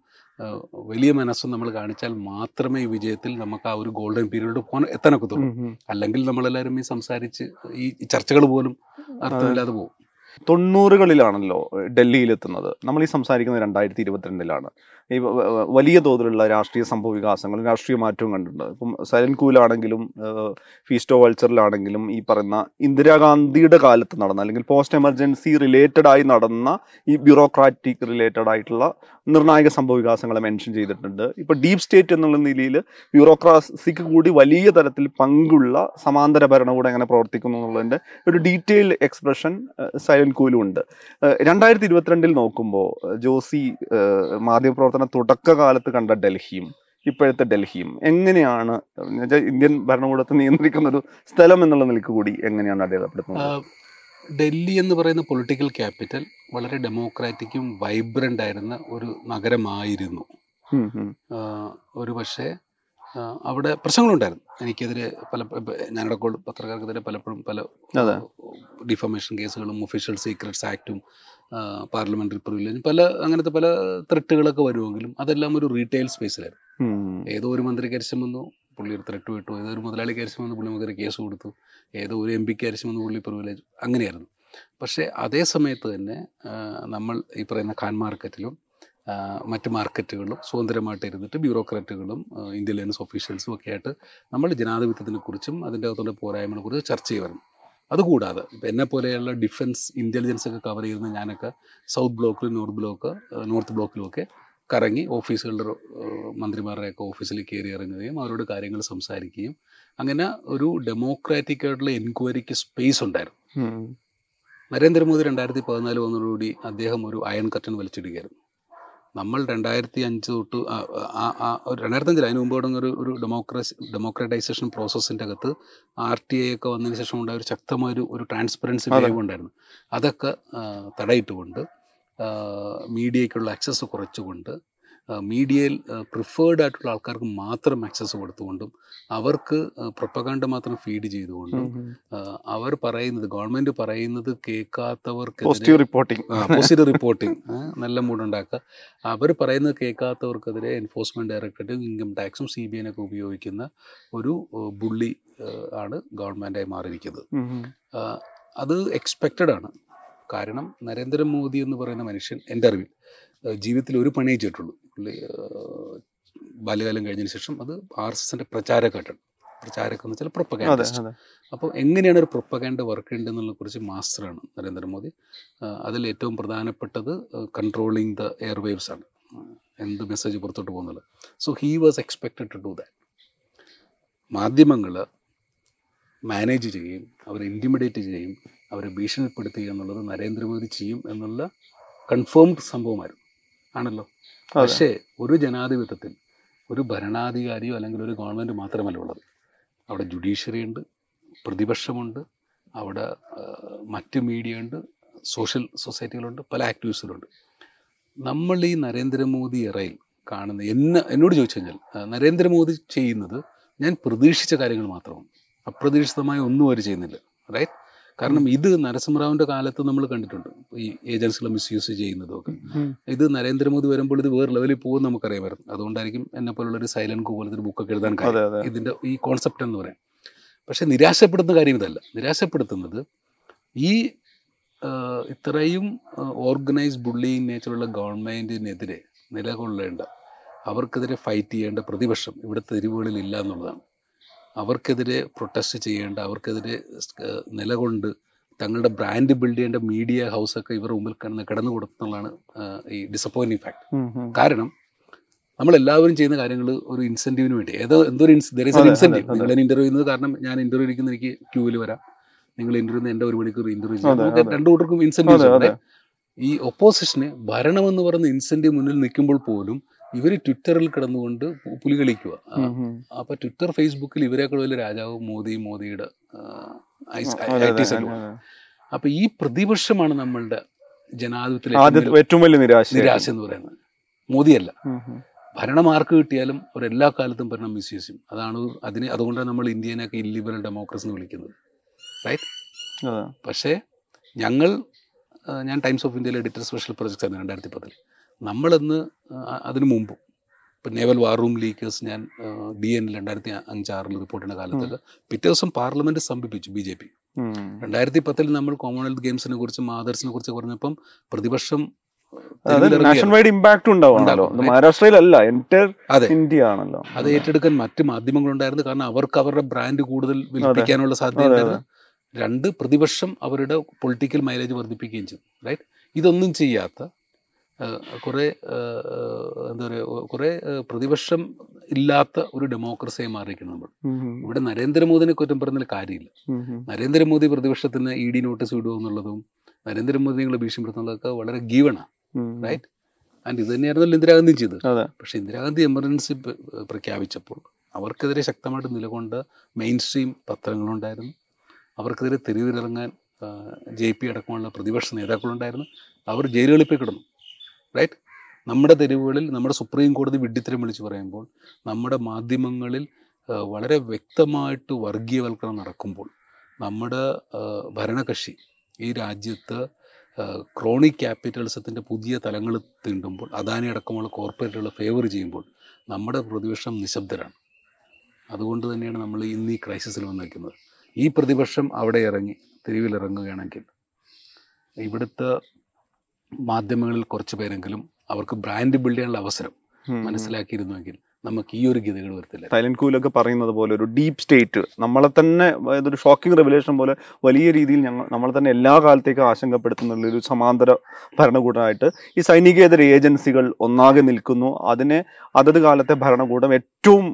വലിയ മനസ്സും നമ്മൾ കാണിച്ചാൽ മാത്രമേ ഈ വിജയത്തിൽ നമുക്ക് ആ ഒരു ഗോൾഡൻ പീരീഡ് പോകാൻ എത്താനൊക്കത്തുള്ളൂ. അല്ലെങ്കിൽ നമ്മളെല്ലാവരും ഈ സംസാരിച്ച് ഈ ചർച്ചകൾ പോലും അർത്ഥമില്ലാതെ പോകും. തൊണ്ണൂറുകളിലാണല്ലോ ഡൽഹിയിൽ എത്തുന്നത് നമ്മൾ ഈ സംസാരിക്കുന്നത് രണ്ടായിരത്തി ഇരുപത്തിരണ്ടിലാണ്. ഈ വലിയ തോതിലുള്ള രാഷ്ട്രീയ സംഭവ വികാസങ്ങളും രാഷ്ട്രീയ മാറ്റവും കണ്ടിട്ടുണ്ട്. ഇപ്പം സൈലന്റ് ഫീസ്റ്റോ വൾച്ചറിലാണെങ്കിലും ഈ പറയുന്ന ഇന്ദിരാഗാന്ധിയുടെ കാലത്ത് നടന്ന അല്ലെങ്കിൽ പോസ്റ്റ് എമർജൻസി റിലേറ്റഡ് ആയി നടന്ന ഈ ബ്യൂറോക്രാറ്റിക് റിലേറ്റഡ് ആയിട്ടുള്ള നിർണായക സംഭവ വികാസങ്ങളെ മെൻഷൻ ചെയ്തിട്ടുണ്ട്. ഇപ്പൊ ഡീപ് സ്റ്റേറ്റ് എന്നുള്ള നിലയിൽ ബ്യൂറോക്രാസിക്ക് കൂടി വലിയ തരത്തിൽ പങ്കുള്ള സമാന്തര ഭരണകൂടം എങ്ങനെ പ്രവർത്തിക്കുന്നു എന്നുള്ളതിന്റെ ഒരു ഡീറ്റെയിൽ എക്സ്പ്രഷൻ സൈലന്റ് കൂലും ഉണ്ട്. രണ്ടായിരത്തി ഇരുപത്തിരണ്ടിൽ നോക്കുമ്പോൾ ജോസി ഏഹ് മാധ്യമപ്രവർത്തന തുടക്കകാലത്ത് കണ്ട ഡൽഹിയും ഇപ്പോഴത്തെ ഡൽഹിയും. എങ്ങനെയാണ് ഇന്ത്യൻ ഭരണകൂടത്തെ നിയന്ത്രിക്കുന്ന ഒരു സ്ഥലം എന്നുള്ള നിലയ്ക്ക് കൂടി എങ്ങനെയാണ് അടയാളപ്പെടുത്തുന്നത്? ഡൽഹി എന്ന് പറയുന്ന പൊളിറ്റിക്കൽ ക്യാപിറ്റൽ വളരെ ഡെമോക്രാറ്റിക്കും വൈബ്രന്റ് ആയിരുന്ന ഒരു നഗരമായിരുന്നു. ഒരു പക്ഷേ അവിടെ പ്രശ്നങ്ങളുണ്ടായിരുന്നു. എനിക്കെതിരെ പല ഞാനിവിടെ പത്രക്കാർക്കെതിരെ പലപ്പോഴും പല. ഡിഫമേഷൻ കേസുകളും ഒഫീഷ്യൽ സീക്രട്സ് ആക്റ്റും പാർലമെന്ററി പ്രിവിലേജ് പല അങ്ങനത്തെ പല ത്രെട്ടുകളൊക്കെ വരുമെങ്കിലും അതെല്ലാം ഒരു റീറ്റെയിൽ സ്പേസിലായിരുന്നു. ഏതോ ഒരു മന്ത്രി അരിശം വന്നു പുള്ളി ഒരു ത്രെട്ട് വിട്ടു. ഏതോ ഒരു മുതലാളിക്ക് അരിശം വന്നു പുള്ളി മുതലേ കേസ് കൊടുത്തു. ഏതോ ഒരു എം പിക്ക് അരിശം വന്നു പുള്ളി പ്രിവിലേജ്. അങ്ങനെയായിരുന്നു. പക്ഷേ അതേ സമയത്ത് തന്നെ നമ്മൾ ഈ പറയുന്ന ഖാൻ മാർക്കറ്റിലും മറ്റ് മാർക്കറ്റുകളിലും സ്വതന്ത്രമായിട്ട് ഇരുന്നിട്ട് ബ്യൂറോക്രാറ്റുകളും ഇന്ത്യൻ ലൈൻസ് ഒഫീഷ്യൽസും ഒക്കെ ആയിട്ട് നമ്മൾ ജനാധിപത്യത്തിനെ കുറിച്ചും അതിന്റെ അകത്തുള്ള പോരായ്മകളെ കുറിച്ചും ചർച്ച ചെയ്യുമായിരുന്നു അതുകൂടാതെ ഇപ്പം എന്നെ പോലെയുള്ള ഡിഫൻസ് ഇന്റലിജൻസ് ഒക്കെ കവർ ചെയ്യുന്ന ഞാനൊക്കെ സൗത്ത് ബ്ലോക്കിലും നോർത്ത് ബ്ലോക്ക് നോർത്ത് ബ്ലോക്കിലും ഒക്കെ കറങ്ങി ഓഫീസുകളുടെ മന്ത്രിമാരുടെയൊക്കെ ഓഫീസിൽ കയറി ഇറങ്ങുകയും അവരോട് കാര്യങ്ങൾ സംസാരിക്കുകയും അങ്ങനെ ഒരു ഡെമോക്രാറ്റിക് ആയിട്ടുള്ള എൻക്വയറിക്ക് സ്പേസ് ഉണ്ടായിരുന്നു. നരേന്ദ്രമോദി രണ്ടായിരത്തി പതിനാല് വന്നതോടുകൂടി അദ്ദേഹം ഒരു അയൺ കർട്ടൻ വലിച്ചിടുകയായിരുന്നു നമ്മൾ രണ്ടായിരത്തി അഞ്ച് തൊട്ട് രണ്ടായിരത്തി അഞ്ചിൽ അതിന് മുമ്പ് തുടങ്ങിയ ഒരു ഒരു ഡെമോക്രസി ഡെമോക്രറ്റൈസേഷൻ പ്രോസസ്സിന്റെ അകത്ത് ആർ ടി ഐ ഒക്കെ വന്നതിന് ശേഷം ഉണ്ടായ ഒരു ശക്തമായ ഒരു ഒരു ട്രാൻസ്പെറൻസി. ഉണ്ടായിരുന്നു അതൊക്കെ തടയിട്ടുകൊണ്ട് മീഡിയയ്ക്കുള്ള ആക്സസ് കുറച്ചുകൊണ്ട് മീഡിയയിൽ പ്രിഫേർഡ് ആയിട്ടുള്ള ആൾക്കാർക്ക് മാത്രം ആക്സസ് കൊടുത്തുകൊണ്ടും അവർക്ക് പ്രൊപ്പകാണ്ട മാത്രം ഫീഡ് ചെയ്തുകൊണ്ടും. അവർ പറയുന്നത് ഗവൺമെന്റ് പറയുന്നത് കേൾക്കാത്തവർക്ക് പോസിറ്റീവ് റിപ്പോർട്ടിംഗ് പോസിറ്റീവ് റിപ്പോർട്ടിംഗ് നല്ല മൂടുണ്ടാക്കുക അവർ പറയുന്നത് കേൾക്കാത്തവർക്കെതിരെ എൻഫോഴ്സ്മെന്റ് ഡയറക്ടറേറ്റും ഇൻകം ടാക്സും സി ബി ഐനൊക്കെ ഉപയോഗിക്കുന്ന ഒരു ബുള്ളി ആണ് ഗവൺമെന്റായി മാറിയിരിക്കുന്നത്. അത് എക്സ്പെക്റ്റഡ് ആണ്. കാരണം നരേന്ദ്രമോദി എന്ന് പറയുന്ന മനുഷ്യൻ എന്റെ അറിവിൽ ജീവിതത്തിൽ ഒരു പണിയേ ചെയ്തിട്ടുള്ളൂ. പുള്ളി ബാല്യകാലം കഴിഞ്ഞതിന് ശേഷം അത് ആർ എസ് എസിന്റെ പ്രചാരഘട്ടം പ്രചാരകം എന്ന് വെച്ചാൽ പ്രൊപ്പഗാൻഡിസ്റ്റ്. അപ്പോൾ എങ്ങനെയാണ് ഒരു പ്രൊപ്പഗാൻഡ വർക്ക് ഉണ്ടെന്നുള്ള കുറിച്ച് മാസ്റ്ററാണ് നരേന്ദ്രമോദി. അതിൽ ഏറ്റവും പ്രധാനപ്പെട്ടത് കൺട്രോളിങ് ദ എയർ വേവ്സ് ആണ്. എന്ത് മെസ്സേജ് പുറത്തോട്ട് പോകുന്നത്. So he was expected to do that മാധ്യമങ്ങൾ മാനേജ് ചെയ്യും അവരെ ഇന്റിമിഡേറ്റ് ചെയ്യും അവരെ ഭീഷണിപ്പെടുത്തുക എന്നുള്ളത് നരേന്ദ്രമോദി ചെയ്യും എന്നുള്ള കൺഫേംഡ് സംഭവമായിരുന്നു. ആണല്ലോ. പക്ഷേ ഒരു ജനാധിപത്യത്തിൽ ഒരു ഭരണാധികാരിയോ അല്ലെങ്കിൽ ഒരു ഗവൺമെന്റ് മാത്രമല്ല ഉള്ളത്. അവിടെ ജുഡീഷ്യറി ഉണ്ട് പ്രതിപക്ഷമുണ്ട് അവിടെ മറ്റ് മീഡിയ ഉണ്ട് സോഷ്യൽ സൊസൈറ്റികളുണ്ട് പല ആക്ടിവിസ്റ്റുകളുണ്ട്. നമ്മൾ ഈ നരേന്ദ്രമോദി ഇറയിൽ കാണുന്ന എന്നെ എന്നോട് ചോദിച്ചു കഴിഞ്ഞാൽ നരേന്ദ്രമോദി ചെയ്യുന്നത് ഞാൻ പ്രതീക്ഷിച്ച കാര്യങ്ങൾ മാത്രമാണ്. അപ്രതീക്ഷിതമായ ഒന്നും അവർ ചെയ്യുന്നില്ല റൈറ്റ് കാരണം ഇത് നരസിംഹറാവുന്റെ കാലത്ത് നമ്മൾ കണ്ടിട്ടുണ്ട്. ഈ ഏജൻസികളെ മിസ്യൂസ് ചെയ്യുന്നതും ഒക്കെ ഇത് നരേന്ദ്രമോദി വരുമ്പോൾ ഇത് വേറെ ലെവലിൽ പോകും നമുക്കറിയാമായിരുന്നു. അതുകൊണ്ടായിരിക്കും എന്നെ പോലുള്ള ഒരു സൈലന്റ് പോലത്തെ ഒരു ബുക്കൊക്കെ എഴുതാൻ കാര്യം അതെ. ഈ കോൺസെപ്റ്റ് എന്ന് പറയാം. പക്ഷെ നിരാശപ്പെടുന്ന കാര്യം ഇതല്ല. നിരാശപ്പെടുത്തുന്നത് ഈ ഇത്രയും ഓർഗനൈസ്ഡ് ബുള്ളിങ് നേച്ചറുള്ള ഗവൺമെന്റിനെതിരെ നിലകൊള്ളേണ്ട അവർക്കെതിരെ ഫൈറ്റ് ചെയ്യേണ്ട പ്രതിപക്ഷം ഇവിടുത്തെ തെരുവുകളിൽ ഇല്ല എന്നുള്ളതാണ്. അവർക്കെതിരെ പ്രൊട്ടസ്റ്റ് ചെയ്യേണ്ട അവർക്കെതിരെ നിലകൊണ്ട് തങ്ങളുടെ ബ്രാൻഡ് ബിൽഡ് ചെയ്യേണ്ട മീഡിയ ഹൗസൊക്കെ ഇവരുടെ മുമ്പിൽ കിടന്ന് കിടന്നു കൊടുത്തുള്ളതാണ് ഈ ഡിസപ്പോയിന്റിങ് ഫാക്ട്. കാരണം നമ്മൾ എല്ലാവരും ചെയ്യുന്ന കാര്യങ്ങൾ ഒരു ഇൻസെന്റീവിന് വേണ്ടി. ഏതോ എന്തോ ഒരു ദർ ഇസ് അതെ, ഇൻസെന്റീവ് നിങ്ങൾ ഇന്റർവ്യൂ ചെയ്യുന്നത് കാരണം ഞാൻ ഇന്റർവ്യൂ ഇരിക്കുന്ന എനിക്ക് ക്യൂവിൽ വരാം. നിങ്ങൾ ഇന്റർവ്യൂ എന്റെ ഒരു മണിക്കൂർ ഇന്റർവ്യൂ ചെയ്യാം രണ്ടു കൂട്ടർക്കും ഇൻസെന്റീവ് ഈ ഒപ്പോസിഷന് ഭരണമെന്ന് പറയുന്ന ഇൻസെന്റീവ് മുന്നിൽ നിൽക്കുമ്പോൾ പോലും ഇവർ ട്വിറ്ററിൽ കിടന്നുകൊണ്ട് പുലി കളിക്കുക. അപ്പൊ ട്വിറ്റർ ഫേസ്ബുക്കിൽ ഇവരെക്കാൾ വലിയ രാജാവ് മോദി മോദിയുടെ അപ്പൊ ഈ പ്രതിപക്ഷമാണ് നമ്മളുടെ ജനാധിപത്യത്തിലെ ആദ്യത്തെ ഏറ്റവും വലിയ നിരാശ നിരാശ എന്ന് പറയുന്നത്. മോദിയല്ല. ഭരണം ആർക്ക് കിട്ടിയാലും ഒരു എല്ലാ കാലത്തും ഭരണം മിസ്യൂസ് ചെയ്യും അതാണ് അതിന് അതുകൊണ്ടാണ് നമ്മൾ ഇന്ത്യനൊക്കെ ഇല്ലിബറൽ ഡെമോക്രസി എന്ന് വിളിക്കുന്നത്. റൈറ്റ്. പക്ഷേ ഞങ്ങൾ ഞാൻ ടൈംസ് ഓഫ് ഇന്ത്യയിലെ എഡിറ്റർ സ്പെഷ്യൽ പ്രൊജക്ട്സ് ആയിരുന്നു രണ്ടായിരത്തി പത്തിൽ. നമ്മളിന്ന് അതിനു മുമ്പും. ഇപ്പം നേവൽ വാർ റൂം ലീക്കേഴ്സ് ഞാൻ ഡി എൻ രണ്ടായിരത്തി അഞ്ചാറിൽ റിപ്പോർട്ട് ചെയ്യുന്ന കാലത്തിൽ പിറ്റേ ദിവസം പാർലമെന്റ് സമീപിച്ചു ബി ജെ പി. രണ്ടായിരത്തി പത്തിൽ നമ്മൾ കോമൺവെൽത്ത് ഗെയിംസിനെ കുറിച്ചും മാതേഴ്സിനെ കുറിച്ച് പറഞ്ഞപ്പം പ്രതിപക്ഷം അത് നാഷണൽ വൈഡ് ഇമ്പാക്ട് ഉണ്ടാവുമല്ലോ മഹാരാഷ്ട്രയിലല്ല ഇന്ത്യ ആണല്ലോ അത് ഏറ്റെടുക്കാൻ മറ്റ് മാധ്യമങ്ങളുണ്ടായിരുന്നു. കാരണം അവർക്ക് അവരുടെ ബ്രാൻഡ് കൂടുതൽ വിൽപ്പിക്കാനുള്ള സാധ്യത രണ്ട് പ്രതിപക്ഷം അവരുടെ പൊളിറ്റിക്കൽ മൈലേജ് വർദ്ധിപ്പിക്കുകയും ചെയ്തു റൈറ്റ് ഇതൊന്നും ചെയ്യാത്ത കുറേ എന്താ പറയുക കുറേ പ്രതിപക്ഷം ഇല്ലാത്ത ഒരു ഡെമോക്രസിയായി മാറിയിരിക്കുന്നു നമ്മൾ. ഇവിടെ നരേന്ദ്രമോദിനെ കുറ്റം പറഞ്ഞാൽ കാര്യമില്ല. നരേന്ദ്രമോദി പ്രതിപക്ഷത്തിന് ഇ ഡി നോട്ടീസ് വിടുക എന്നുള്ളതും നരേന്ദ്രമോദി നിങ്ങളെ ഭീഷണിപ്പെടുത്തുന്നതൊക്കെ വളരെ ഗീവണാണ് റൈറ്റ് ആൻഡ് ഇത് തന്നെയായിരുന്നല്ലോ ഇന്ദിരാഗാന്ധി ചെയ്തത്. പക്ഷെ പക്ഷേ ഇന്ദിരാഗാന്ധി എമർജൻസി പ്രഖ്യാപിച്ചപ്പോൾ അവർക്കെതിരെ ശക്തമായിട്ട് നിലകൊണ്ട് മെയിൻ സ്ട്രീം പത്രങ്ങളുണ്ടായിരുന്നു. അവർക്കെതിരെ തെരുവിലിറങ്ങാൻ ജെ പി അടക്കമുള്ള പ്രതിപക്ഷ നേതാക്കളുണ്ടായിരുന്നു. അവർ ജയിലുകളിൽ പോയി കിടന്നു. റൈറ്റ് നമ്മുടെ തെരുവുകളിൽ നമ്മുടെ സുപ്രീം കോടതി വിഡ്ഢിത്തരം വിളിച്ച് പറയുമ്പോൾ നമ്മുടെ മാധ്യമങ്ങളിൽ വളരെ വ്യക്തമായിട്ട് വർഗീയവൽക്കരണം നടക്കുമ്പോൾ നമ്മുടെ ഭരണകക്ഷി ഈ രാജ്യത്ത് ക്രോണിക് ക്യാപിറ്റലിസത്തിന്റെ പുതിയ തലങ്ങൾ തീണ്ടുമ്പോൾ അദാനി അടക്കമുള്ള കോർപ്പറേറ്റുകൾ ഫേവർ ചെയ്യുമ്പോൾ നമ്മുടെ പ്രതിപക്ഷം നിശബ്ദരാണ്. അതുകൊണ്ട് തന്നെയാണ് നമ്മൾ ഇന്ന് ഈ ക്രൈസിസിൽ വന്നിരിക്കുന്നത്. ഈ പ്രതിപക്ഷം അവിടെ ഇറങ്ങി തെരുവിലിറങ്ങുകയാണെങ്കിൽ ഇവിടുത്തെ മാധ്യമങ്ങളിൽ കുറച്ച് പേരെങ്കിലും അവർക്ക് ബ്രാൻഡ് ബിൽഡ് ചെയ്യാനുള്ള അവസരം. മനസ്സിലാക്കിയിരുന്നുവെങ്കിൽ നമുക്ക് ഈ ഒരു ഗതികൾ വരത്തില്ല. സൈലന്റ് കൂലൊക്കെ പറയുന്നത് പോലെ ഒരു ഡീപ് സ്റ്റേറ്റ് നമ്മളെ തന്നെ ഒരു ഷോക്കിംഗ് റെവലേഷൻ പോലെ വലിയ രീതിയിൽ ഞങ്ങൾ നമ്മളെ തന്നെ എല്ലാ കാലത്തേക്കും ആശങ്കപ്പെടുത്തുന്ന ഒരു സമാന്തര ഭരണകൂടമായിട്ട് ഈ സൈനികേതര ഏജൻസികൾ ഒന്നാകെ നിൽക്കുന്നു. അതിനെ അതത് കാലത്തെ ഭരണകൂടം ഏറ്റവും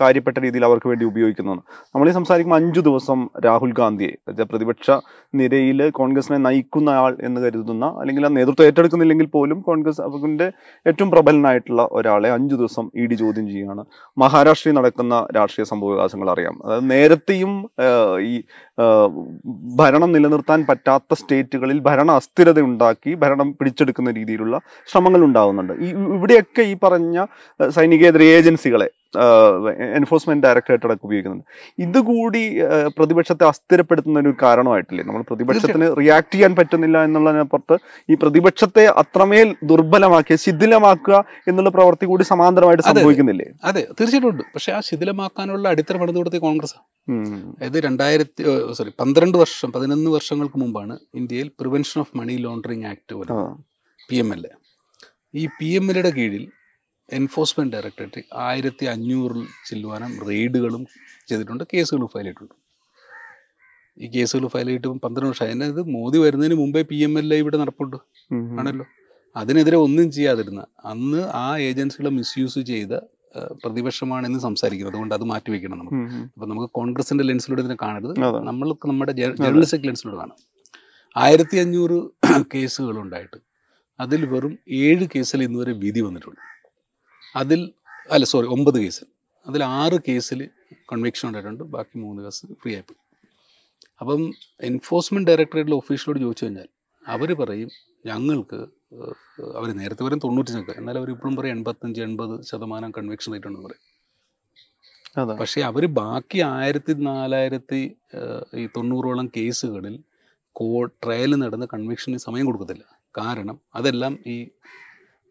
കാര്യപ്പെട്ട രീതിയിൽ അവർക്ക് വേണ്ടി ഉപയോഗിക്കുന്നതാണ്. നമ്മൾ ഈ സംസാരിക്കുമ്പോൾ അഞ്ചു ദിവസം രാഹുൽ ഗാന്ധിയെ പ്രതിപക്ഷ നിരയിൽ കോൺഗ്രസിനെ നയിക്കുന്ന ആൾ എന്ന് കരുതുന്ന അല്ലെങ്കിൽ ആ നേതൃത്വം ഏറ്റെടുക്കുന്നില്ലെങ്കിൽ പോലും കോൺഗ്രസ് അവരുടെ ഏറ്റവും പ്രബലനായിട്ടുള്ള ഒരാളെ അഞ്ചു ദിവസം ഇ ഡി ചോദ്യം ചെയ്യുകയാണ്. മഹാരാഷ്ട്രയിൽ നടക്കുന്ന രാഷ്ട്രീയ സംഭവ വികാസങ്ങൾ അറിയാം. അതായത് നേരത്തെയും ഈ ഭരണം നിലനിർത്താൻ പറ്റാത്ത സ്റ്റേറ്റുകളിൽ ഭരണ അസ്ഥിരത ഉണ്ടാക്കി ഭരണം പിടിച്ചെടുക്കുന്ന രീതിയിലുള്ള ശ്രമങ്ങൾ ഉണ്ടാകുന്നുണ്ട് ഈ ഇവിടെയൊക്കെ ഈ പറഞ്ഞ സൈനികേതര ഏജൻസികളെ എൻഫോഴ്സ്മെന്റ് ഡയറക്ടറേറ്റ് അടക്കം ഉപയോഗിക്കുന്നുണ്ട്. ഇതുകൂടി പ്രതിപക്ഷത്തെ അസ്ഥിരപ്പെടുത്തുന്ന ഒരു കാരണമായിട്ടില്ലേ? നമ്മൾ പ്രതിപക്ഷത്തിന് റിയാക്ട് ചെയ്യാൻ പറ്റുന്നില്ല എന്നുള്ളതിനപ്പുറത്ത് ഈ പ്രതിപക്ഷത്തെ അത്രമേൽ ദുർബലമാക്കിയ ശിഥിലമാക്കുക എന്നുള്ള പ്രവൃത്തി കൂടി സമാന്തരമായിട്ട് സംഭവിക്കുന്നില്ലേ? അതെ തീർച്ചയായിട്ടും ഉണ്ട്. പക്ഷേ ആ ശിഥിലമാക്കാനുള്ള അടിത്തറ പണിത് കൊടുത്ത കോൺഗ്രസ്. അതായത് രണ്ടായിരത്തി സോറി പന്ത്രണ്ട് വർഷം പതിനൊന്ന് വർഷങ്ങൾക്ക് മുമ്പാണ് ഇന്ത്യയിൽ prevention of money laundering act വരുന്നത് പി എം എൽ എ ഈ പി എം എൽ കീഴിൽ എൻഫോഴ്സ്മെന്റ് ഡയറക്ടറേറ്റ് ആയിരത്തി അഞ്ഞൂറിൽ ചില്ലുവാനം റെയ്ഡുകളും ചെയ്തിട്ടുണ്ട് കേസുകളും ഫയൽ ചെയ്തിട്ടുണ്ട്. ഈ കേസുകൾ ഫയൽ ചെയ്തിട്ട് പന്ത്രണ്ട് വർഷം അതിനത് മോദി വരുന്നതിന് മുമ്പേ പി എം എൽ എ ഇവിടെ നടപ്പുണ്ട്. ആണല്ലോ. അതിനെതിരെ ഒന്നും ചെയ്യാതിരുന്ന അന്ന് ആ ഏജൻസികളെ മിസ്യൂസ് ചെയ്ത പ്രതിപക്ഷമാണെന്ന് സംസാരിക്കുന്നത്. അതുകൊണ്ട് അത് മാറ്റിവെക്കണം നമുക്ക് അപ്പം നമുക്ക് കോൺഗ്രസിന്റെ ലെൻസിലൂടെ ഇതിനെ കാണരുത്. നമ്മൾക്ക് നമ്മുടെ ജേർണലിസ്റ്റിക് ലെൻസിലൂടെ കാണാം. ആയിരത്തി അഞ്ഞൂറ് കേസുകളുണ്ടായിട്ട് അതിൽ വെറും ഏഴ് കേസിൽ ഇന്നുവരെ വിധി വന്നിട്ടുണ്ട്. അതിൽ അല്ല സോറി ഒമ്പത് കേസിൽ. അതിൽ ആറ് കേസിൽ കൺവിക്ഷൻ ഉണ്ടായിട്ടുണ്ട്. ബാക്കി മൂന്ന് കേസ് ഫ്രീ ആയിപ്പോയി. അപ്പം എൻഫോഴ്സ്മെന്റ് ഡയറക്ടറേറ്റിലെ ഓഫീസിലോട് ചോദിച്ചു കഴിഞ്ഞാൽ അവർ പറയും ഞങ്ങൾക്ക് അവർ നേരത്തെ പറയും തൊണ്ണൂറ്റി ശതമാനം എന്നാൽ അവർ ഇപ്പോഴും പറയും എൺപത്തഞ്ച് എൺപത് ശതമാനം കൺവിക്ഷൻ ആയിട്ടുണ്ടെന്ന് പറയും. അതെ. പക്ഷേ അവർ ബാക്കി ആയിരത്തി നാലായിരത്തി ഈ തൊണ്ണൂറോളം കേസുകളിൽ കോ ട്രയൽ നടന്ന് കൺവിക്ഷന് സമയം കൊടുക്കത്തില്ല. കാരണം അതെല്ലാം ഈ